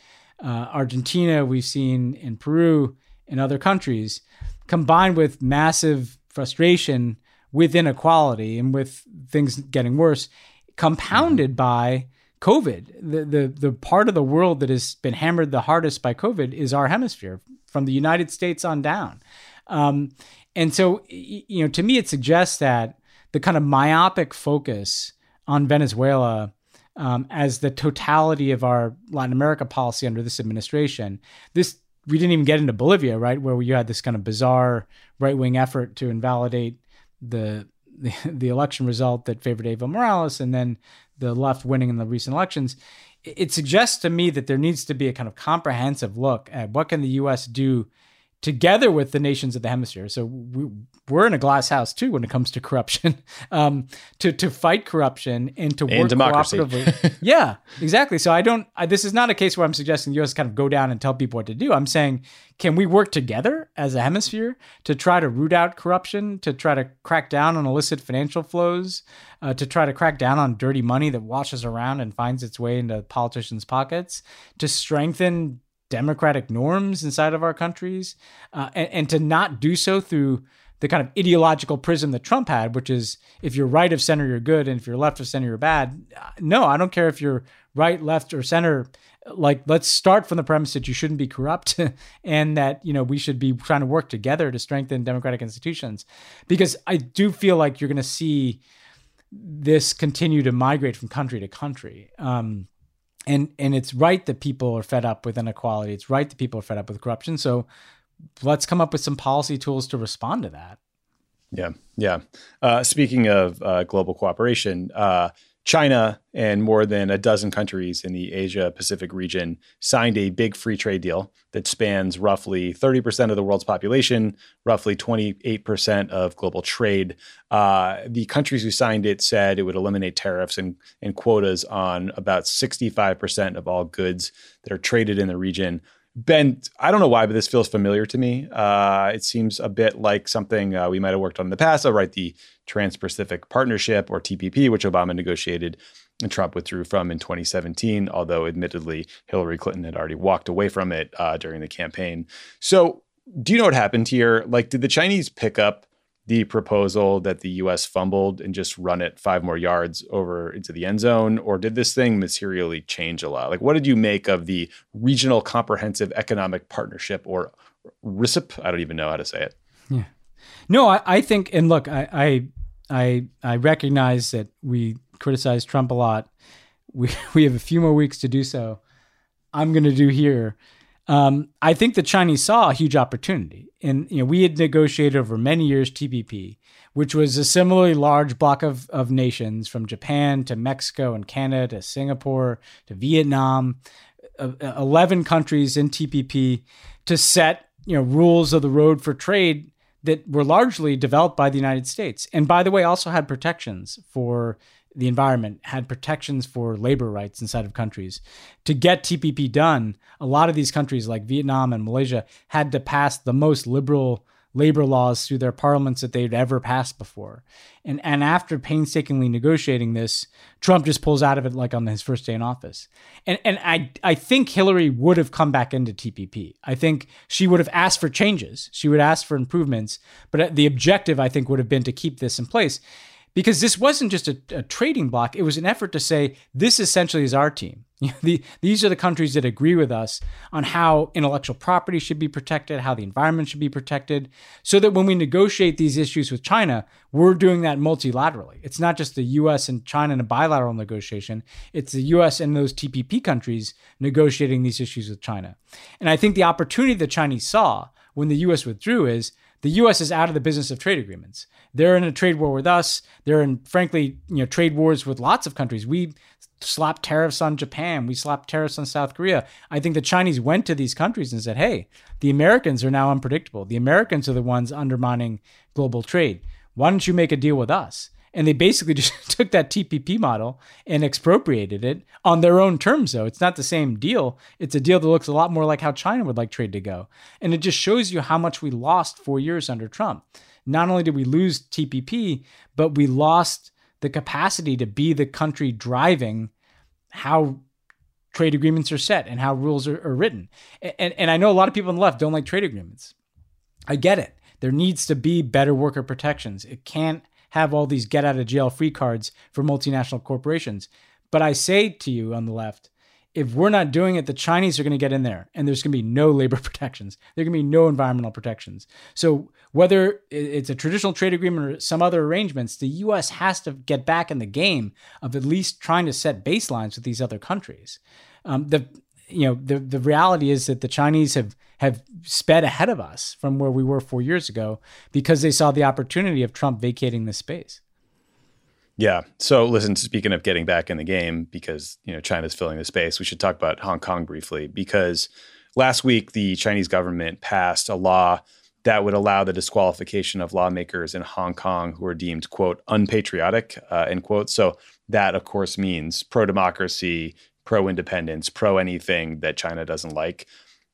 uh, Argentina, we've seen in Peru, and other countries, combined with massive frustration with inequality and with things getting worse, compounded mm-hmm. by COVID. The, the the part of the world that has been hammered the hardest by COVID is our hemisphere, from the United States on down. Um, and so, you know, to me, it suggests that the kind of myopic focus on Venezuela um, as the totality of our Latin America policy under this administration. This we didn't even get into Bolivia, right, where you had this kind of bizarre right wing effort to invalidate the, the, the election result that favored Evo Morales, and then the left winning in the recent elections. It suggests to me that there needs to be a kind of comprehensive look at what can the U.S. do together with the nations of the hemisphere. So we, are in a glass house too when it comes to corruption, um, to to fight corruption and to and work democracy. cooperatively. yeah, exactly. So I don't. I, this is not a case where I'm suggesting the U.S. kind of go down and tell people what to do. I'm saying, can we work together as a hemisphere to try to root out corruption, to try to crack down on illicit financial flows, uh, to try to crack down on dirty money that washes around and finds its way into politicians' pockets, to strengthen democratic norms inside of our countries, uh, and, and to not do so through the kind of ideological prism that Trump had, which is if you're right of center, you're good, and if you're left of center, you're bad. No, I don't care if you're right, left, or center. Like, let's start from the premise that you shouldn't be corrupt and that, you know, we should be trying to work together to strengthen democratic institutions. Because I do feel like you're going to see this continue to migrate from country to country. Um, and and it's right that people are fed up with inequality. It's right that people are fed up with corruption. So let's come up with some policy tools to respond to that. Yeah, yeah. Uh, speaking of uh, global cooperation, uh, China and more than a dozen countries in the Asia Pacific region signed a big free trade deal that spans roughly 30% of the world's population, roughly 28% of global trade. Uh, the countries who signed it said it would eliminate tariffs and, and quotas on about 65% of all goods that are traded in the region. Ben, I don't know why, but this feels familiar to me. Uh, it seems a bit like something uh, we might have worked on in the past. I'll write the Trans Pacific Partnership or TPP, which Obama negotiated and Trump withdrew from in 2017, although admittedly Hillary Clinton had already walked away from it uh, during the campaign. So, do you know what happened here? Like, did the Chinese pick up the proposal that the US fumbled and just run it five more yards over into the end zone? Or did this thing materially change a lot? Like, what did you make of the Regional Comprehensive Economic Partnership or RCEP? I don't even know how to say it. Yeah. No, I, I think, and look, I, I, I, recognize that we criticize Trump a lot. We, we have a few more weeks to do so. I'm going to do here. Um, I think the Chinese saw a huge opportunity, and you know we had negotiated over many years TPP, which was a similarly large block of of nations from Japan to Mexico and Canada to Singapore to Vietnam, uh, eleven countries in TPP to set you know rules of the road for trade that were largely developed by the United States, and by the way, also had protections for the environment had protections for labor rights inside of countries. To get TPP done, a lot of these countries like Vietnam and Malaysia had to pass the most liberal labor laws through their parliaments that they'd ever passed before. And and after painstakingly negotiating this, Trump just pulls out of it like on his first day in office. And and I I think Hillary would have come back into TPP. I think she would have asked for changes. She would ask for improvements, but uh, the objective I think would have been to keep this in place because this wasn't just a, a, trading block. It was an effort to say this essentially is our team. the, these are the countries that agree with us on how intellectual property should be protected, how the environment should be protected, so that when we negotiate these issues with China, we're doing that multilaterally. It's not just the U.S. and China in a bilateral negotiation. It's the U.S. and those TPP countries negotiating these issues with China. And I think the opportunity the Chinese saw when the U.S. withdrew is the U.S. is out of the business of trade agreements. They're in a trade war with us. They're in, frankly, you know, trade wars with lots of countries. We slapped tariffs on Japan. We slapped tariffs on South Korea. I think the Chinese went to these countries and said, "Hey, the Americans are now unpredictable. The Americans are the ones undermining global trade. Why don't you make a deal with us?" And they basically just took that TPP model and expropriated it on their own terms, though. It's not the same deal. It's a deal that looks a lot more like how China would like trade to go. And it just shows you how much we lost four years under Trump. Not only did we lose TPP, but we lost the capacity to be the country driving how trade agreements are set and how rules are, are written. And, and I know a lot of people on the left don't like trade agreements. I get it. There needs to be better worker protections. It can't have all these get out of jail free cards for multinational corporations. But I say to you on the left, if we're not doing it, the Chinese are going to get in there and there's going to be no labor protections. There are going to be no environmental protections. So, whether it's a traditional trade agreement or some other arrangements, the US has to get back in the game of at least trying to set baselines with these other countries. Um, the you know the the reality is that the Chinese have have sped ahead of us from where we were four years ago because they saw the opportunity of Trump vacating this space. Yeah. So listen, speaking of getting back in the game, because you know China's filling the space, we should talk about Hong Kong briefly. Because last week the Chinese government passed a law that would allow the disqualification of lawmakers in Hong Kong who are deemed quote unpatriotic uh, end quote. So that of course means pro democracy, pro independence, pro anything that China doesn't like.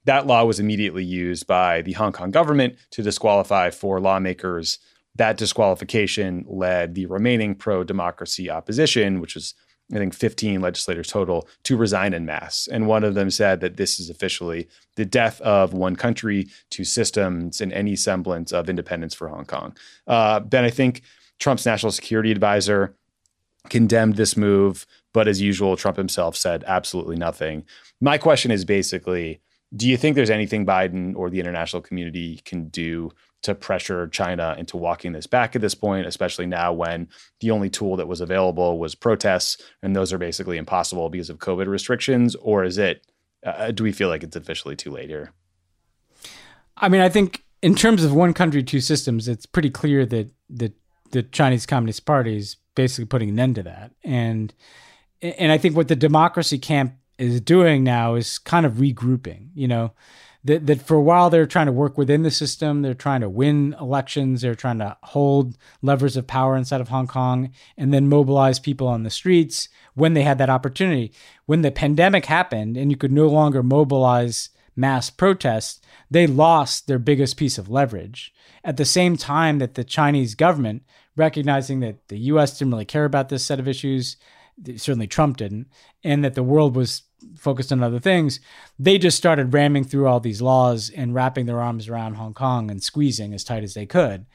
That law was immediately used by the Hong Kong government to disqualify four lawmakers. That disqualification led the remaining pro democracy opposition, which was I think 15 legislators total, to resign in mass. And one of them said that this is officially the death of one country, two systems, and any semblance of independence for Hong Kong. Uh, ben, I think Trump's national security advisor condemned this move, but as usual, Trump himself said absolutely nothing. My question is basically do you think there's anything Biden or the international community can do to pressure China into walking this back at this point, especially now when the only tool that was available was protests, and those are basically impossible because of COVID restrictions? Or is it, uh, do we feel like it's officially too late here? I mean, I think in terms of one country, two systems, it's pretty clear that the the Chinese Communist Party is basically putting an end to that, and and I think what the democracy camp is doing now is kind of regrouping. You know, that that for a while they're trying to work within the system, they're trying to win elections, they're trying to hold levers of power inside of Hong Kong, and then mobilize people on the streets when they had that opportunity. When the pandemic happened, and you could no longer mobilize mass protests, they lost their biggest piece of leverage. At the same time that the Chinese government, recognizing that the US didn't really care about this set of issues, certainly Trump didn't, and that the world was focused on other things, they just started ramming through all these laws and wrapping their arms around Hong Kong and squeezing as tight as they could.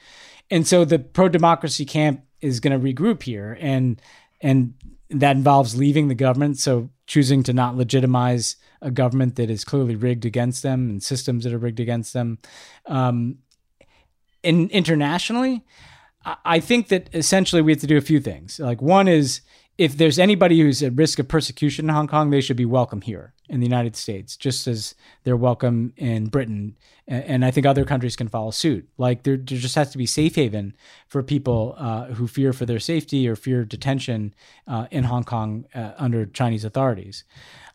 And so the pro democracy camp is going to regroup here and and that involves leaving the government, so choosing to not legitimize a government that is clearly rigged against them and systems that are rigged against them. Um, and internationally, I think that essentially we have to do a few things. Like one is if there's anybody who's at risk of persecution in Hong Kong, they should be welcome here in the United States, just as they're welcome in Britain. And I think other countries can follow suit. Like there, there just has to be safe haven for people uh, who fear for their safety or fear detention uh, in Hong Kong uh, under Chinese authorities.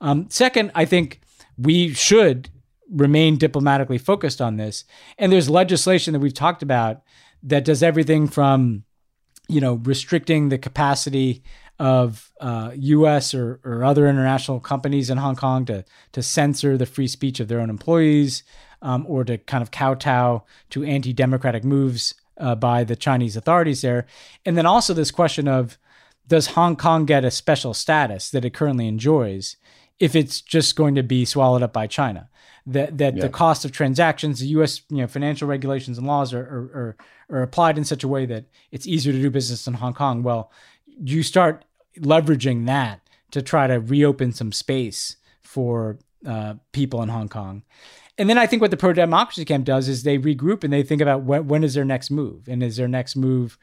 Um, second, I think we should remain diplomatically focused on this. And there's legislation that we've talked about that does everything from, you know, restricting the capacity of uh, U.S. Or, or, other international companies in Hong Kong to to censor the free speech of their own employees, um, or to kind of kowtow to anti-democratic moves uh, by the Chinese authorities there, and then also this question of does Hong Kong get a special status that it currently enjoys if it's just going to be swallowed up by China? That that yeah. the cost of transactions, the U.S. you know financial regulations and laws are, are, are are applied in such a way that it's easier to do business in Hong Kong. Well, you start leveraging that to try to reopen some space for uh, people in Hong Kong. And then I think what the pro democracy camp does is they regroup and they think about when, when is their next move? And is their next move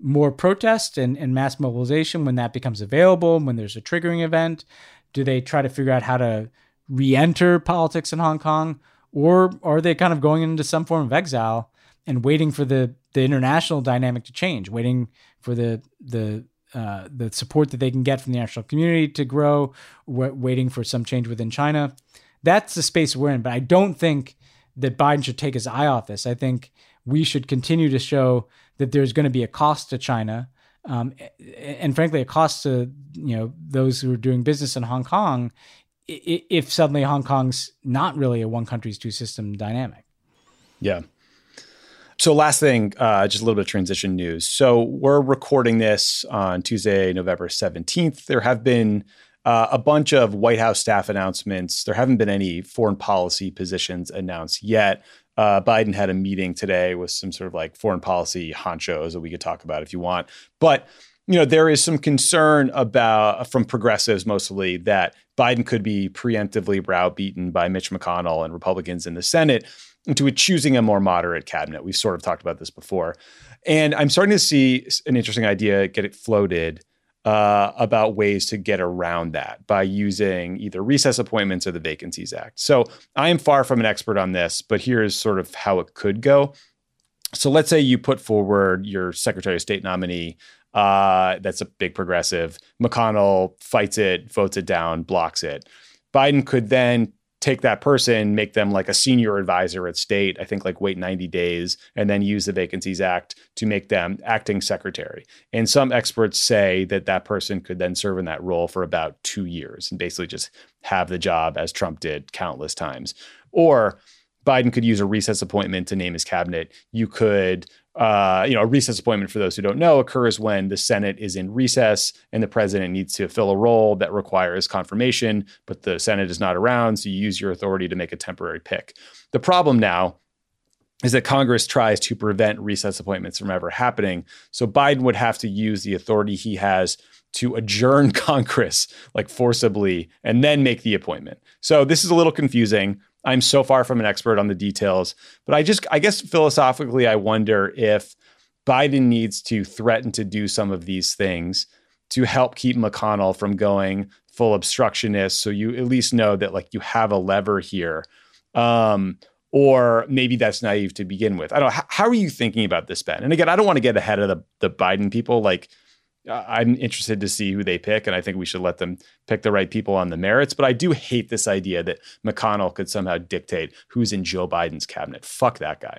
more protest and, and mass mobilization when that becomes available, when there's a triggering event? Do they try to figure out how to re enter politics in Hong Kong? Or are they kind of going into some form of exile and waiting for the, the international dynamic to change, waiting for the, the uh, the support that they can get from the international community to grow, waiting for some change within China. That's the space we're in. But I don't think that Biden should take his eye off this. I think we should continue to show that there's going to be a cost to China, um, and frankly, a cost to you know those who are doing business in Hong Kong. If suddenly Hong Kong's not really a one country's two system dynamic. Yeah. So, last thing, uh, just a little bit of transition news. So, we're recording this on Tuesday, November 17th. There have been uh, a bunch of White House staff announcements. There haven't been any foreign policy positions announced yet. Uh, Biden had a meeting today with some sort of like foreign policy honchos that we could talk about if you want. But you know, there is some concern about from progressives mostly that Biden could be preemptively browbeaten by Mitch McConnell and Republicans in the Senate into a choosing a more moderate cabinet. We've sort of talked about this before. And I'm starting to see an interesting idea get it floated uh, about ways to get around that by using either recess appointments or the Vacancies Act. So I am far from an expert on this, but here's sort of how it could go. So let's say you put forward your Secretary of State nominee. Uh, that's a big progressive. McConnell fights it, votes it down, blocks it. Biden could then take that person, make them like a senior advisor at state, I think like wait 90 days, and then use the Vacancies Act to make them acting secretary. And some experts say that that person could then serve in that role for about two years and basically just have the job as Trump did countless times. Or Biden could use a recess appointment to name his cabinet. You could uh, you know, a recess appointment, for those who don't know, occurs when the Senate is in recess and the president needs to fill a role that requires confirmation, but the Senate is not around. So you use your authority to make a temporary pick. The problem now is that Congress tries to prevent recess appointments from ever happening. So Biden would have to use the authority he has to adjourn Congress like forcibly and then make the appointment. So this is a little confusing. I'm so far from an expert on the details, but I just I guess philosophically I wonder if Biden needs to threaten to do some of these things to help keep McConnell from going full obstructionist so you at least know that like you have a lever here. Um, or maybe that's naive to begin with. I don't. How, how are you thinking about this, Ben? And again, I don't want to get ahead of the the Biden people. Like, I'm interested to see who they pick, and I think we should let them pick the right people on the merits. But I do hate this idea that McConnell could somehow dictate who's in Joe Biden's cabinet. Fuck that guy.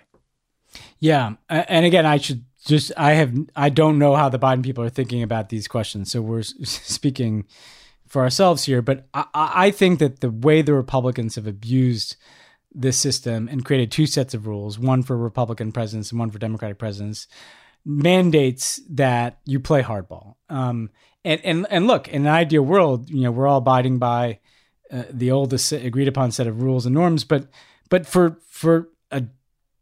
Yeah, and again, I should just I have I don't know how the Biden people are thinking about these questions, so we're speaking for ourselves here. But I, I think that the way the Republicans have abused this system and created two sets of rules, one for Republican presidents and one for Democratic presidents, mandates that you play hardball. Um, and and and look, in an ideal world, you know, we're all abiding by uh, the oldest agreed upon set of rules and norms, but but for for a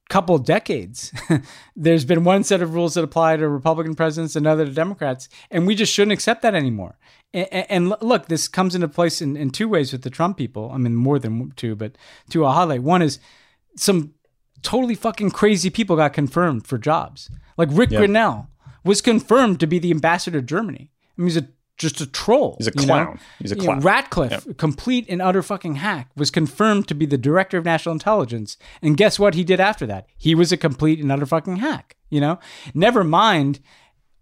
couple decades, there's been one set of rules that apply to Republican presidents, and another to Democrats, and we just shouldn't accept that anymore. And, and look, this comes into place in, in two ways with the Trump people. I mean, more than two, but two I'll highlight. One is some totally fucking crazy people got confirmed for jobs. Like Rick yep. Grenell was confirmed to be the ambassador to Germany. I mean, he's a just a troll. He's a clown. Know? He's a clown. know, Ratcliffe, complete and utter fucking hack, was confirmed to be the director of national intelligence. And guess what he did after that? He was a complete and utter fucking hack. You know, never mind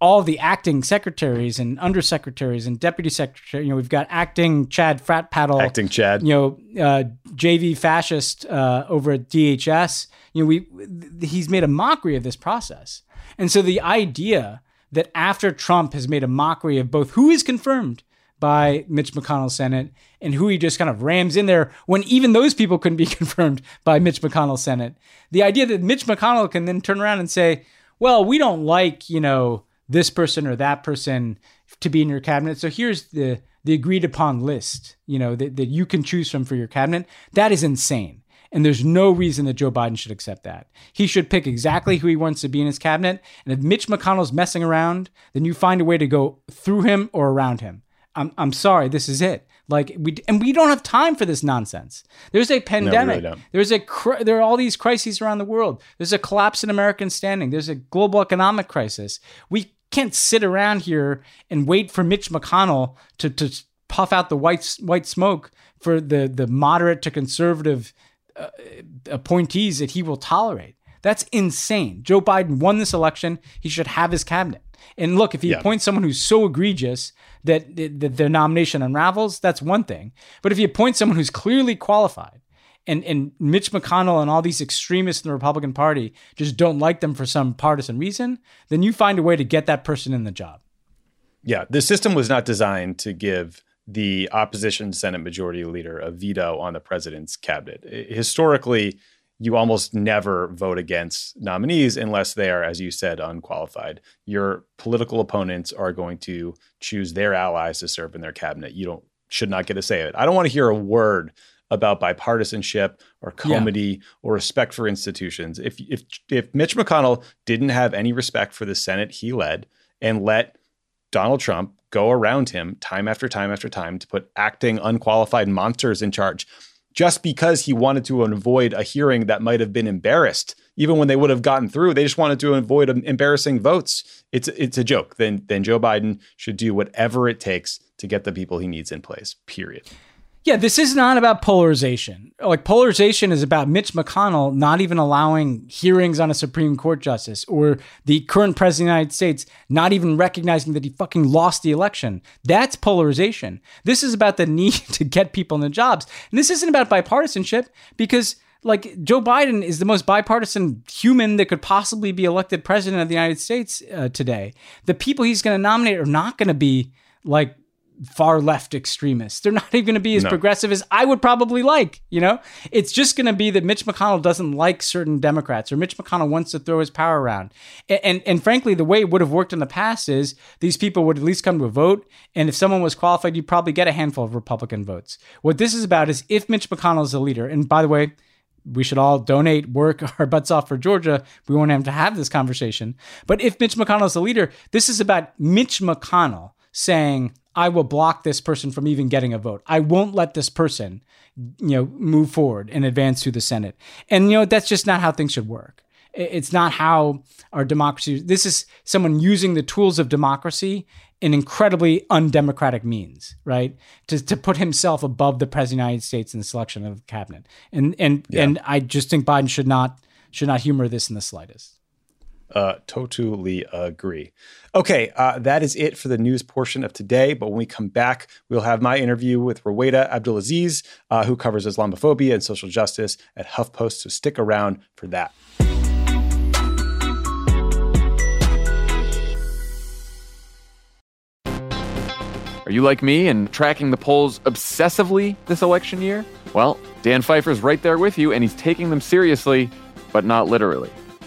all the acting secretaries and undersecretaries and deputy secretary. You know, we've got acting Chad frat paddle, acting Chad. You know, uh, JV fascist uh, over at DHS. You know, we he's made a mockery of this process, and so the idea that after Trump has made a mockery of both who is confirmed by Mitch McConnell's Senate and who he just kind of rams in there when even those people couldn't be confirmed by Mitch McConnell's Senate. The idea that Mitch McConnell can then turn around and say, well, we don't like, you know, this person or that person to be in your cabinet. So here's the the agreed upon list, you know, that, that you can choose from for your cabinet. That is insane. And there's no reason that Joe Biden should accept that. He should pick exactly who he wants to be in his cabinet. And if Mitch McConnell's messing around, then you find a way to go through him or around him. I'm, I'm sorry, this is it. Like we and we don't have time for this nonsense. There's a pandemic. No, really There's a cr- there are all these crises around the world. There's a collapse in American standing. There's a global economic crisis. We can't sit around here and wait for Mitch McConnell to to puff out the white white smoke for the the moderate to conservative uh, appointees that he will tolerate. That's insane. Joe Biden won this election. He should have his cabinet. And look, if he yeah. appoints someone who's so egregious that, that their nomination unravels, that's one thing. But if he appoints someone who's clearly qualified, and and Mitch McConnell and all these extremists in the Republican Party just don't like them for some partisan reason, then you find a way to get that person in the job. Yeah, the system was not designed to give the opposition Senate Majority Leader a veto on the president's cabinet. Historically, you almost never vote against nominees unless they are, as you said, unqualified. Your political opponents are going to choose their allies to serve in their cabinet. You don't should not get a say it. I don't want to hear a word about bipartisanship or comity yeah. or respect for institutions. If if if Mitch McConnell didn't have any respect for the Senate he led and let Donald Trump go around him time after time after time to put acting unqualified monsters in charge just because he wanted to avoid a hearing that might have been embarrassed even when they would have gotten through they just wanted to avoid embarrassing votes it's it's a joke then then Joe Biden should do whatever it takes to get the people he needs in place period yeah, this is not about polarization. Like polarization is about Mitch McConnell not even allowing hearings on a Supreme Court justice or the current president of the United States not even recognizing that he fucking lost the election. That's polarization. This is about the need to get people in the jobs. And this isn't about bipartisanship because like Joe Biden is the most bipartisan human that could possibly be elected president of the United States uh, today. The people he's going to nominate are not going to be like far left extremists. They're not even going to be as No. progressive as I would probably like. You know, it's just going to be that Mitch McConnell doesn't like certain Democrats, or Mitch McConnell wants to throw his power around. And and, and frankly, the way it would have worked in the past is these people would at least come to a vote, and if someone was qualified, you'd probably get a handful of Republican votes. What this is about is if Mitch McConnell is the leader, and by the way. We should all donate, work our butts off for Georgia. We won't have to have this conversation. But if Mitch McConnell is the leader, this is about Mitch McConnell saying, I will block this person from even getting a vote. I won't let this person, you know, move forward and advance through the Senate. And you know, that's just not how things should work. It's not how our democracy. This is someone using the tools of democracy in incredibly undemocratic means, right? To, to put himself above the president of the United States in the selection of the cabinet. And and and I just think Biden should not should not humor this in the slightest. Uh, totally agree. Okay, uh, that is it for the news portion of today. But when we come back, we'll have my interview with Rowaida Abdelaziz, uh, who covers Islamophobia and social justice at HuffPost. So stick around for that. Are you like me and tracking the polls obsessively this election year? Well, Dan Pfeiffer's right there with you, and he's taking them seriously, but not literally.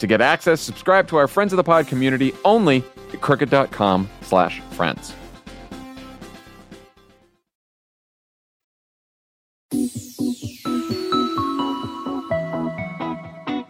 To get access, subscribe to our Friends of the Pod community only at crooked.com slash friends.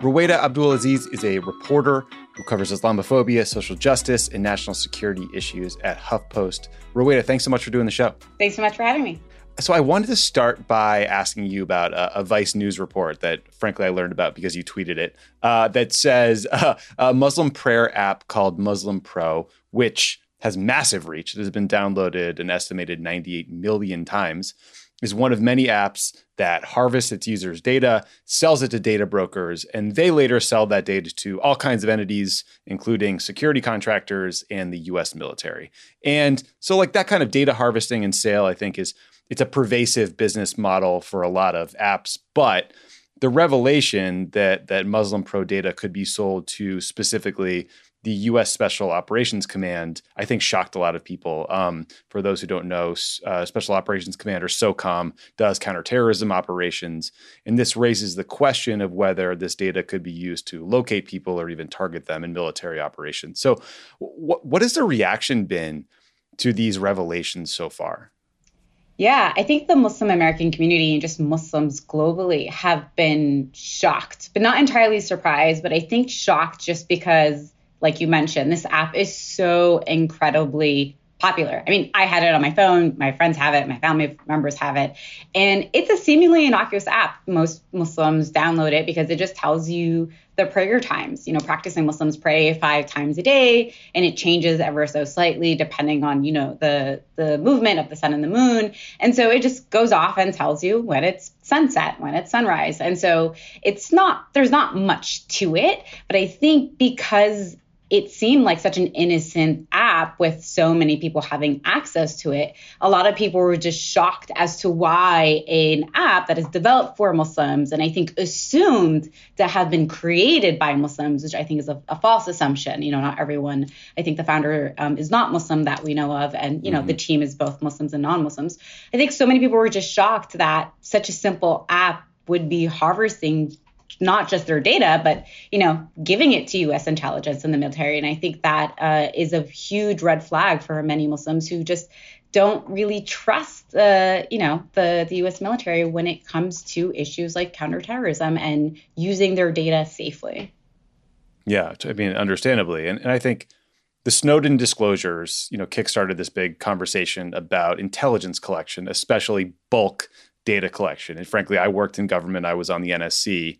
Rowaida Abdelaziz is a reporter who covers Islamophobia, social justice, and national security issues at HuffPost. Rowaida, thanks so much for doing the show. Thanks so much for having me. So I wanted to start by asking you about a, a Vice News report that, frankly, I learned about because you tweeted it. Uh, that says uh, a Muslim prayer app called Muslim Pro, which has massive reach, that has been downloaded an estimated 98 million times, is one of many apps that harvests its users' data, sells it to data brokers, and they later sell that data to all kinds of entities, including security contractors and the U.S. military. And so, like that kind of data harvesting and sale, I think is it's a pervasive business model for a lot of apps, but the revelation that that Muslim Pro data could be sold to specifically the U.S. Special Operations Command, I think shocked a lot of people. Um, for those who don't know, uh, Special Operations Command or SOCOM does counterterrorism operations, and this raises the question of whether this data could be used to locate people or even target them in military operations. So, what what has the reaction been to these revelations so far? Yeah, I think the Muslim American community and just Muslims globally have been shocked, but not entirely surprised, but I think shocked just because, like you mentioned, this app is so incredibly popular. I mean, I had it on my phone, my friends have it, my family members have it, and it's a seemingly innocuous app. Most Muslims download it because it just tells you the prayer times. You know, practicing Muslims pray five times a day, and it changes ever so slightly depending on you know the the movement of the sun and the moon. And so it just goes off and tells you when it's sunset, when it's sunrise. And so it's not there's not much to it, but I think because it seemed like such an innocent app with so many people having access to it. A lot of people were just shocked as to why an app that is developed for Muslims and I think assumed to have been created by Muslims, which I think is a, a false assumption. You know, not everyone, I think the founder um, is not Muslim that we know of. And, you know, mm-hmm. the team is both Muslims and non Muslims. I think so many people were just shocked that such a simple app would be harvesting not just their data, but you know, giving it to U.S. intelligence and the military. And I think that uh, is a huge red flag for many Muslims who just don't really trust, uh, you know, the the U.S. military when it comes to issues like counterterrorism and using their data safely. Yeah, I mean, understandably, and, and I think the Snowden disclosures, you know, kickstarted this big conversation about intelligence collection, especially bulk data collection. And frankly, I worked in government. I was on the NSC.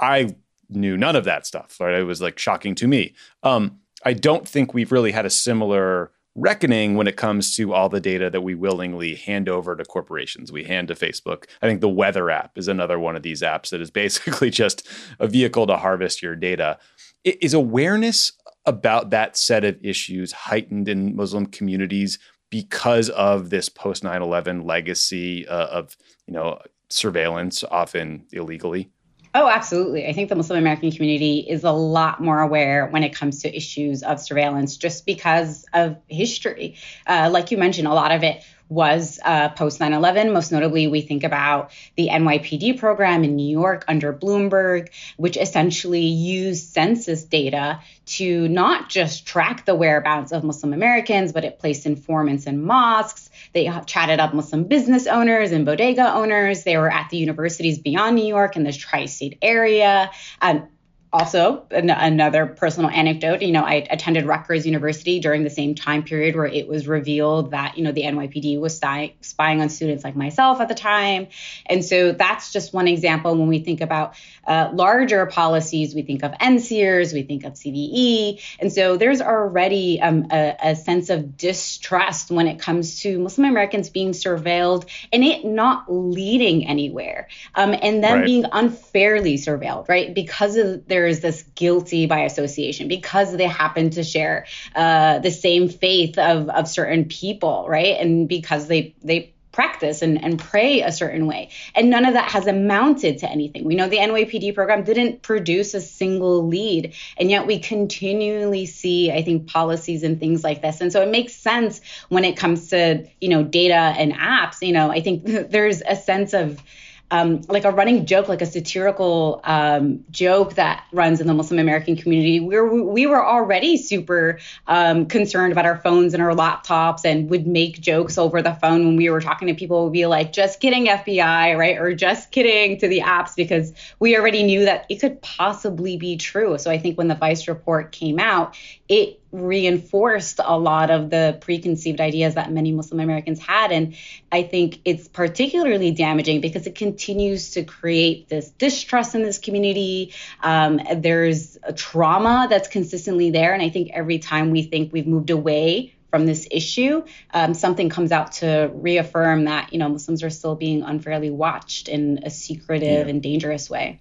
I knew none of that stuff. Right? It was like shocking to me. Um, I don't think we've really had a similar reckoning when it comes to all the data that we willingly hand over to corporations. We hand to Facebook. I think the weather app is another one of these apps that is basically just a vehicle to harvest your data. Is awareness about that set of issues heightened in Muslim communities because of this post 9/11 legacy uh, of, you know, surveillance often illegally? Oh, absolutely. I think the Muslim American community is a lot more aware when it comes to issues of surveillance just because of history. Uh, like you mentioned, a lot of it was uh, post 9 11. Most notably, we think about the NYPD program in New York under Bloomberg, which essentially used census data to not just track the whereabouts of Muslim Americans, but it placed informants in mosques. They chatted up with some business owners and bodega owners. They were at the universities beyond New York in the tri state area. Um, also an- another personal anecdote you know i attended rutgers university during the same time period where it was revealed that you know the nypd was spy- spying on students like myself at the time. And so that's just one example when we think about uh, larger policies. We think of NSEERS we think of cve and so there's already um, a, a sense of distrust when it comes to muslim americans being surveilled and it not leading anywhere. Um, and then right. being unfairly surveilled right? Because of their there is this guilty by association because they happen to share uh, the same faith of, of certain people, right? And because they they practice and, and pray a certain way. And none of that has amounted to anything. We know the NYPD program didn't produce a single lead, and yet we continually see, I think, policies and things like this. And so it makes sense when it comes to, you know, data and apps. You know, I think there's a sense of um, like a running joke, like a satirical um, joke that runs in the Muslim American community, where we were already super um, concerned about our phones and our laptops and would make jokes over the phone when we were talking to people. Would be like, just kidding, FBI, right? Or just kidding to the apps because we already knew that it could possibly be true. So I think when the Vice report came out, it reinforced a lot of the preconceived ideas that many Muslim Americans had. And I think it's particularly damaging because it continues to create this distrust in this community. Um, there's a trauma that's consistently there. And I think every time we think we've moved away from this issue, um, something comes out to reaffirm that, you know, Muslims are still being unfairly watched in a secretive yeah. and dangerous way.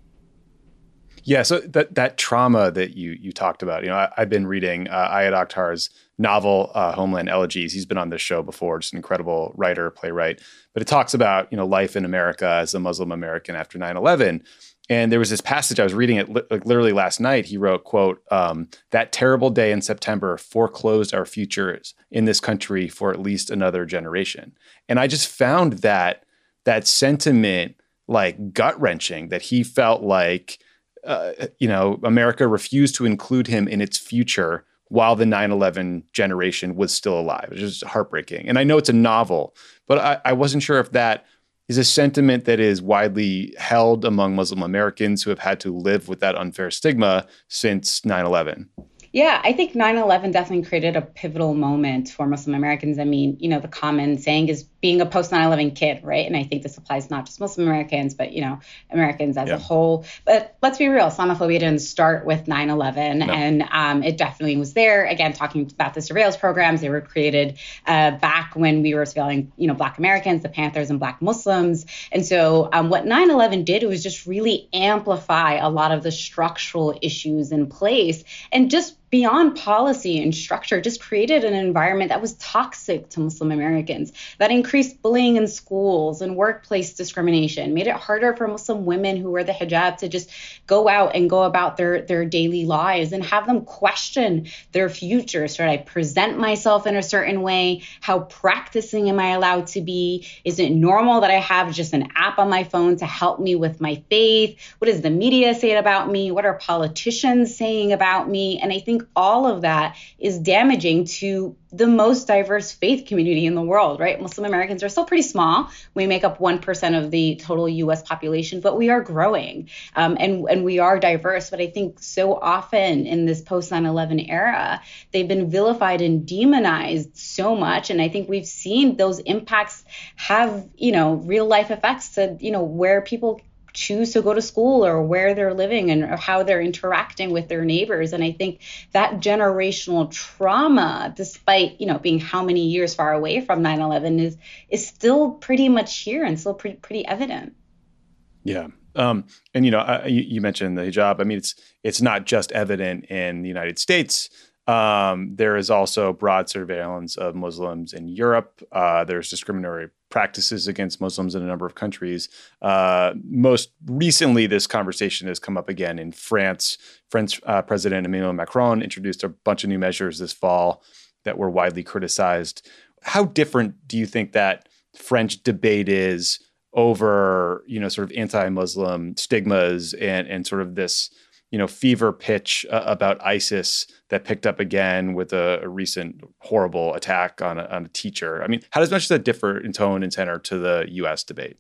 Yeah, so that that trauma that you you talked about, you know, I, have been reading uh, Ayad Akhtar's novel uh, Homeland Elegies. He's been on this show before, just an incredible writer, playwright. But it talks about you know life in America as a Muslim American after 9/11. And there was this passage I was reading it li- like literally last night. He wrote, "quote um, That terrible day in September foreclosed our futures in this country for at least another generation." And I just found that that sentiment like gut wrenching. That he felt like uh, you know, America refused to include him in its future while the 9-11 generation was still alive. It was heartbreaking. And I know it's a novel, but I, I wasn't sure if that is a sentiment that is widely held among Muslim Americans who have had to live with that unfair stigma since 9-11. Yeah, I think 9 11 definitely created a pivotal moment for Muslim Americans. I mean, you know, the common saying is being a post 9 11 kid, right? And I think this applies not just Muslim Americans, but, you know, Americans as yeah. a whole. But let's be real, Islamophobia didn't start with 9 11, no. and um, it definitely was there. Again, talking about the surveillance programs, they were created uh, back when we were surveilling, you know, Black Americans, the Panthers, and Black Muslims. And so um, what 9 11 did was just really amplify a lot of the structural issues in place and just beyond policy and structure, just created an environment that was toxic to Muslim Americans, that increased bullying in schools and workplace discrimination, made it harder for Muslim women who wear the hijab to just go out and go about their, their daily lives and have them question their future. Should I present myself in a certain way? How practicing am I allowed to be? Is it normal that I have just an app on my phone to help me with my faith? What does the media say about me? What are politicians saying about me? And I think think all of that is damaging to the most diverse faith community in the world, right? Muslim Americans are still pretty small. We make up 1% of the total US population, but we are growing um, and, and we are diverse. But I think so often in this post 9 11 era, they've been vilified and demonized so much. And I think we've seen those impacts have, you know, real life effects to, you know, where people choose to go to school or where they're living and how they're interacting with their neighbors. And I think that generational trauma, despite you know being how many years far away from 9/11, is is still pretty much here and still pretty pretty evident. Yeah. Um, and you know, you, you, mentioned the hijab. I mean, it's it's not just evident in the United States. Um, there is also broad surveillance of Muslims in Europe. Uh, there's discriminatory practices against Muslims in a number of countries. Uh, most recently, this conversation has come up again in France. French uh, President Emmanuel Macron introduced a bunch of new measures this fall that were widely criticized. How different do you think that French debate is over, you know, sort of anti-Muslim stigmas and and sort of this you know fever pitch uh, about ISIS that picked up again with a, a recent horrible attack on a, on a teacher. I mean, how does much does that differ in tone and tenor to the U.S. debate?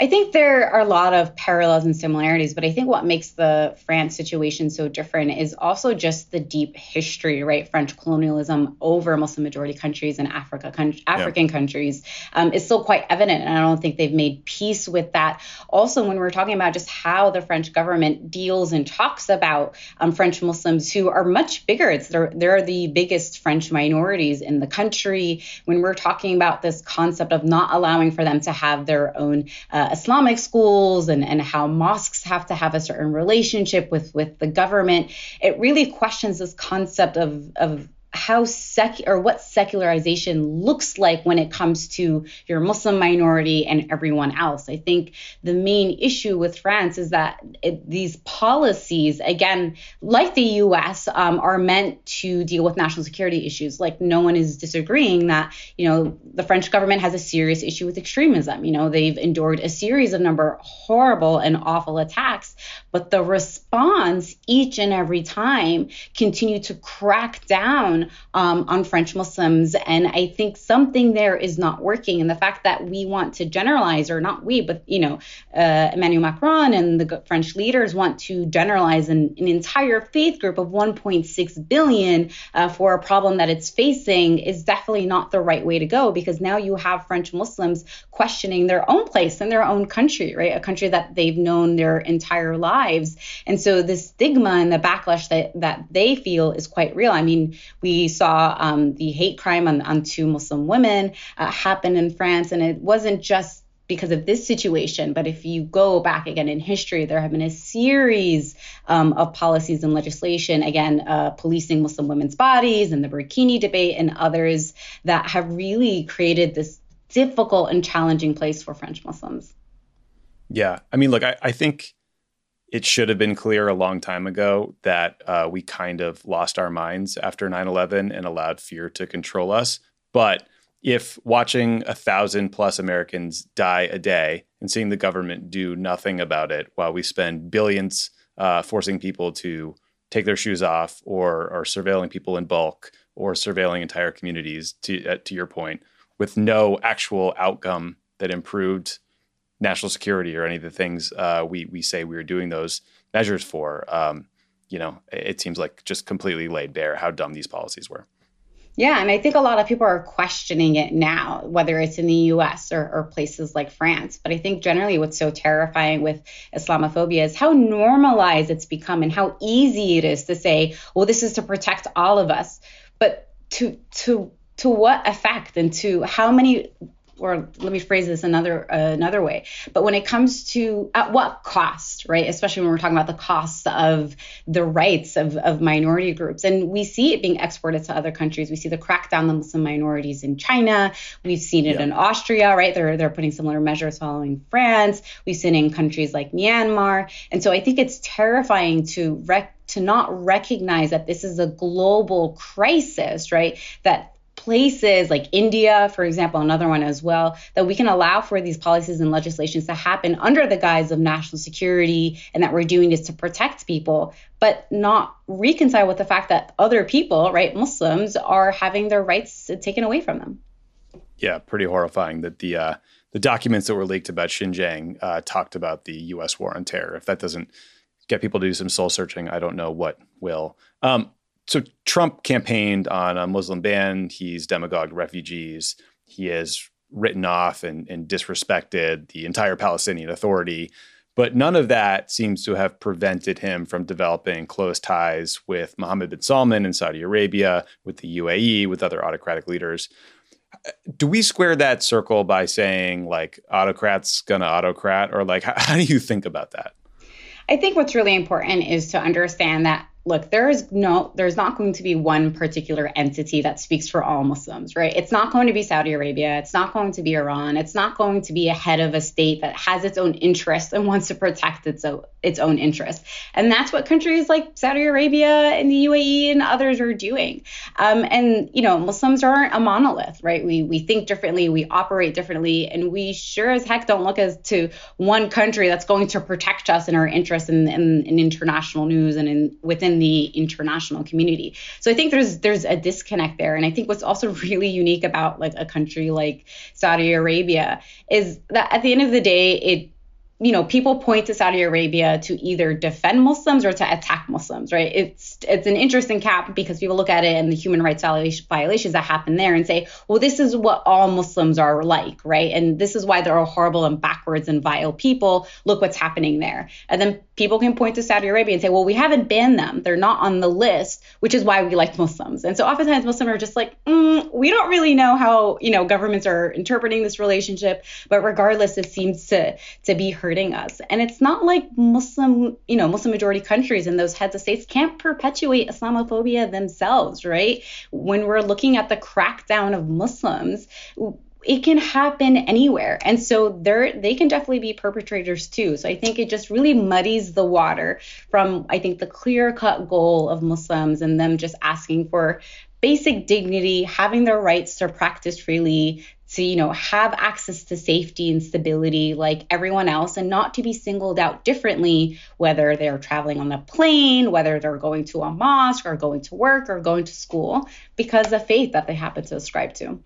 I think there are a lot of parallels and similarities, but I think what makes the France situation so different is also just the deep history, right? French colonialism over Muslim majority countries and Africa, con- African yeah. countries um, is still quite evident, and I don't think they've made peace with that. Also, when we're talking about just how the French government deals and talks about um, French Muslims who are much bigger, it's they're, they're the biggest French minorities in the country. When we're talking about this concept of not allowing for them to have their own uh, uh, Islamic schools and, and how mosques have to have a certain relationship with, with the government. It really questions this concept of, of how sec or what secularization looks like when it comes to your Muslim minority and everyone else. I think the main issue with France is that it, these policies, again, like the U.S., um, are meant to deal with national security issues. Like no one is disagreeing that you know the French government has a serious issue with extremism. You know they've endured a series of number horrible and awful attacks, but the response each and every time continue to crack down um, on French Muslims. And I think something there is not working. And the fact that we want to generalize, or not we, but you know, uh, Emmanuel Macron and the French leaders want to generalize an, an entire faith group of 1.6 billion uh, for a problem that it's facing is definitely not the right way to go because now you have French Muslims questioning their own place in their own country, right? A country that they've known their entire lives. And so the stigma and the backlash that, that they feel is quite real. I mean, we we saw um, the hate crime on, on two Muslim women uh, happen in France, and it wasn't just because of this situation. But if you go back again in history, there have been a series um, of policies and legislation, again, uh, policing Muslim women's bodies and the burkini debate and others that have really created this difficult and challenging place for French Muslims. Yeah. I mean, look, I, I think it should have been clear a long time ago that uh, we kind of lost our minds after 9 11 and allowed fear to control us. But if watching a thousand plus Americans die a day and seeing the government do nothing about it while we spend billions uh, forcing people to take their shoes off or, or surveilling people in bulk or surveilling entire communities, to, uh, to your point, with no actual outcome that improved national security or any of the things uh, we we say we were doing those measures for. Um, you know, it seems like just completely laid bare how dumb these policies were. Yeah, and I think a lot of people are questioning it now, whether it's in the US or, or, places like France. But I think generally what's so terrifying with Islamophobia is how normalized it's become and how easy it is to say, well, this is to protect all of us. But to to to what effect and to how many or let me phrase this another uh, another way. But when it comes to at what cost right especially when we're talking about the costs of the rights of, of minority groups. And we see it being exported to other countries. We see the crackdown on muslim minorities in china. We've seen it yeah. in austria right? They're they're putting similar measures following france. We've seen it in countries like myanmar. And so i think it's terrifying to rec- to not recognize that this is a global crisis right that places like India, for example, another one as well, that we can allow for these policies and legislations to happen under the guise of national security and that we're doing this to protect people, but not reconcile with the fact that other people, right, Muslims, are having their rights taken away from them. Yeah, pretty horrifying that the uh, the documents that were leaked about Xinjiang uh, talked about the U.S. war on terror. If that doesn't get people to do some soul searching, I don't know what will. Um, so Trump campaigned on a Muslim ban. He's demagogued refugees. He has written off and, and disrespected the entire Palestinian Authority. But none of that seems to have prevented him from developing close ties with Mohammed bin Salman in Saudi Arabia, with the UAE, with other autocratic leaders. Do we square that circle by saying like autocrats gonna autocrat, or like how, how do you think about that? I think what's really important is to understand that look, there is no, there's not going to be one particular entity that speaks for all Muslims, right? It's not going to be Saudi Arabia. It's not going to be Iran. It's not going to be a head of a state that has its own interests and wants to protect its own, its own interests. And that's what countries like Saudi Arabia and the UAE and others are doing. Um, and, you know, Muslims aren't a monolith, right? We, we think differently, we operate differently, and we sure as heck don't look as to one country that's going to protect us and our interests in, in, in international news and in within within the international community. So I think there's there's a disconnect there. And I think what's also really unique about like a country like Saudi Arabia is that at the end of the day, it you know, people point to Saudi Arabia to either defend Muslims or to attack Muslims, right? It's it's an interesting cap because people look at it and the human rights violations that happen there and say, well, this is what all Muslims are like, right? And this is why they're all horrible and backwards and vile people. Look what's happening there. And then people can point to Saudi Arabia and say, well, we haven't banned them. They're not on the list, which is why we like Muslims. And so oftentimes Muslims are just like, mm, we don't really know how, you know, governments are interpreting this relationship, but regardless, it seems to to be hurting us. And it's not like Muslim, you know, Muslim majority countries and those heads of states can't perpetuate Islamophobia themselves, right? When we're looking at the crackdown of Muslims, it can happen anywhere. And so they're they can definitely be perpetrators too. So i think it just really muddies the water from i think the clear cut goal of muslims and them just asking for basic dignity having their rights to practice freely to you know have access to safety and stability like everyone else and not to be singled out differently whether they're traveling on a plane whether they're going to a mosque or going to work or going to school because of faith that they happen to ascribe to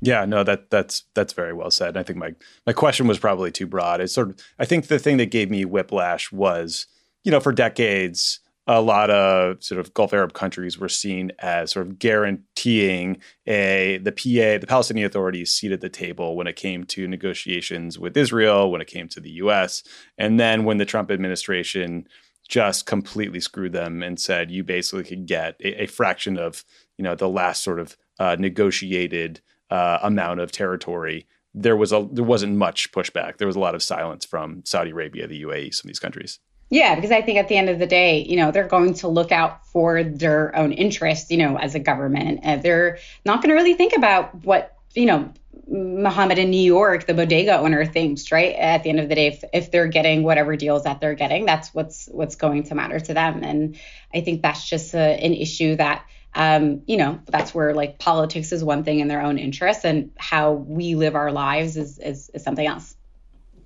yeah no that that's that's very well said i think my my question was probably too broad it's sort of i think the thing that gave me whiplash was you know for decades a lot of sort of Gulf Arab countries were seen as sort of guaranteeing a the PA, the Palestinian Authority's seat at the table when it came to negotiations with Israel, when it came to the US. And then when the Trump administration just completely screwed them and said you basically could get a, a fraction of, you know, the last sort of uh, negotiated uh, amount of territory there was a there wasn't much pushback. There was a lot of silence from Saudi Arabia, the UAE, some of these countries. Yeah, because I think at the end of the day, you know, they're going to look out for their own interests, you know, as a government. They're not going to really think about what, you know, Muhammad in New York, the bodega owner thinks, right? At the end of the day, if, if they're getting whatever deals that they're getting, that's what's what's going to matter to them. And I think that's just a, an issue that um, you know, that's where like politics is one thing in their own interests and how we live our lives is, is, is something else.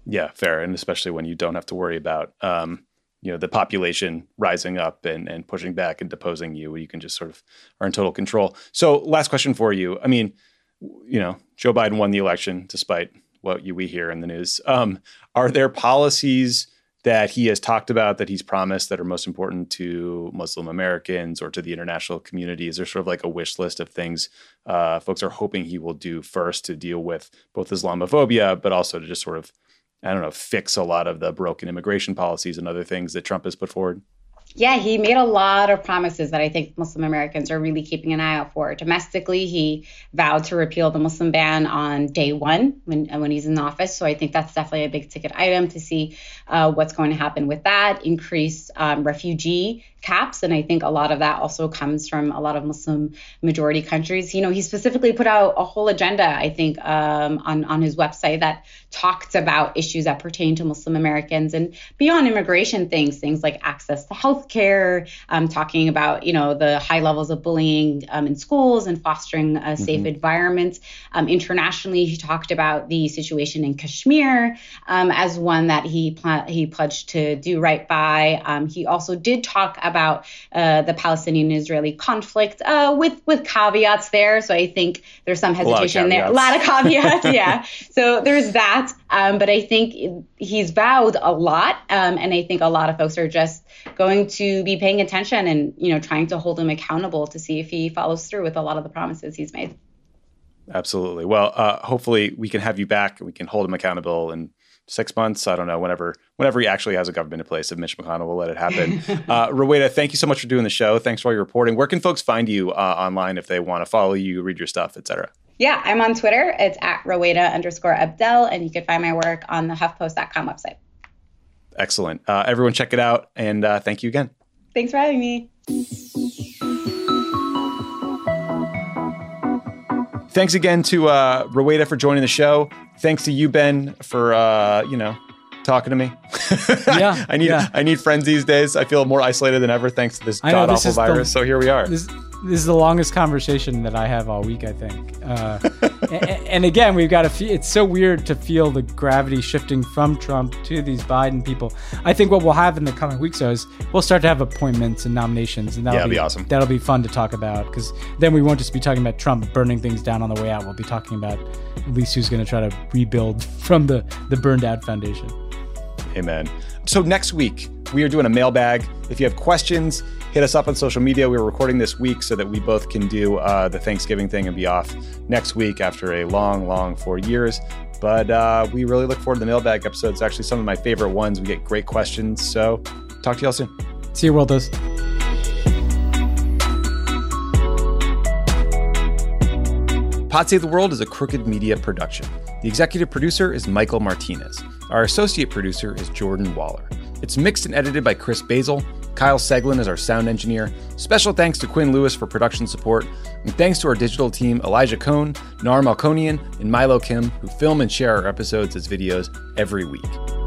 Yeah, fair. And especially when you don't have to worry about, um, you know the population rising up and, and pushing back and deposing you you can just sort of are in total control so last question for you i mean you know joe biden won the election despite what you, we hear in the news um, are there policies that he has talked about that he's promised that are most important to muslim americans or to the international community is there sort of like a wish list of things uh, folks are hoping he will do first to deal with both islamophobia but also to just sort of I don't know, fix a lot of the broken immigration policies and other things that Trump has put forward? Yeah, he made a lot of promises that I think Muslim Americans are really keeping an eye out for. Domestically, he vowed to repeal the Muslim ban on day one when when he's in office. So I think that's definitely a big ticket item to see uh, what's going to happen with that. Increase um, refugee caps. And I think a lot of that also comes from a lot of Muslim majority countries. You know, he specifically put out a whole agenda, I think, um, on, on his website that talked about issues that pertain to Muslim Americans and beyond immigration things, things like access to healthcare, um, talking about, you know, the high levels of bullying um, in schools and fostering a safe mm-hmm. environment. Um, internationally, he talked about the situation in Kashmir um, as one that he, he pledged to do right by. Um, he also did talk about uh, the Palestinian-Israeli conflict uh, with with caveats there. So I think there's some hesitation there. A lot of caveats, yeah. So there's that. Um, but I think he's vowed a lot, um, and I think a lot of folks are just going to be paying attention and you know trying to hold him accountable to see if he follows through with a lot of the promises he's made. Absolutely. Well, uh, hopefully we can have you back we can hold him accountable and six months. I don't know. Whenever whenever he actually has a government in place, if Mitch McConnell will let it happen. uh, Rowaida, thank you so much for doing the show. Thanks for all your reporting. Where can folks find you uh, online if they want to follow you, read your stuff, etc.? Yeah, I'm on Twitter. It's at Rowaida underscore Abdel, and you can find my work on the HuffPost.com website. Excellent. Uh, everyone, check it out, and uh, thank you again. Thanks for having me. Thanks again to uh, Rowaida for joining the show. Thanks to you, Ben, for uh, you know talking to me. Yeah, I need yeah. I need friends these days. I feel more isolated than ever thanks to this god awful is the- virus. so here we are. This, this is the longest conversation that I have all week, I think. Uh, and, and again, we've got to. Fe- it's so weird to feel the gravity shifting from Trump to these Biden people. I think what we'll have in the coming weeks though is we'll start to have appointments and nominations, and that'll Yeah, be, be awesome. That'll be fun to talk about because then we won't just be talking about Trump burning things down on the way out. We'll be talking about at least who's going to try to rebuild from the the burned out foundation. Amen. So next week we are doing a mailbag. If you have questions, hit us up on social media. We're recording this week so that we both can do uh, the Thanksgiving thing and be off next week after a long, long four years. But uh, we really look forward to the mailbag episodes. Actually, some of my favorite ones. We get great questions. So talk to y'all soon. See you, world does. Pod Save the World is a crooked media production. The executive producer is Michael Martinez. Our associate producer is Jordan Waller. It's mixed and edited by Chris Basil. Kyle Seglin is our sound engineer. Special thanks to Quinn Lewis for production support. And thanks to our digital team, Elijah Cohn, Nar Malkonian, and Milo Kim, who film and share our episodes as videos every week.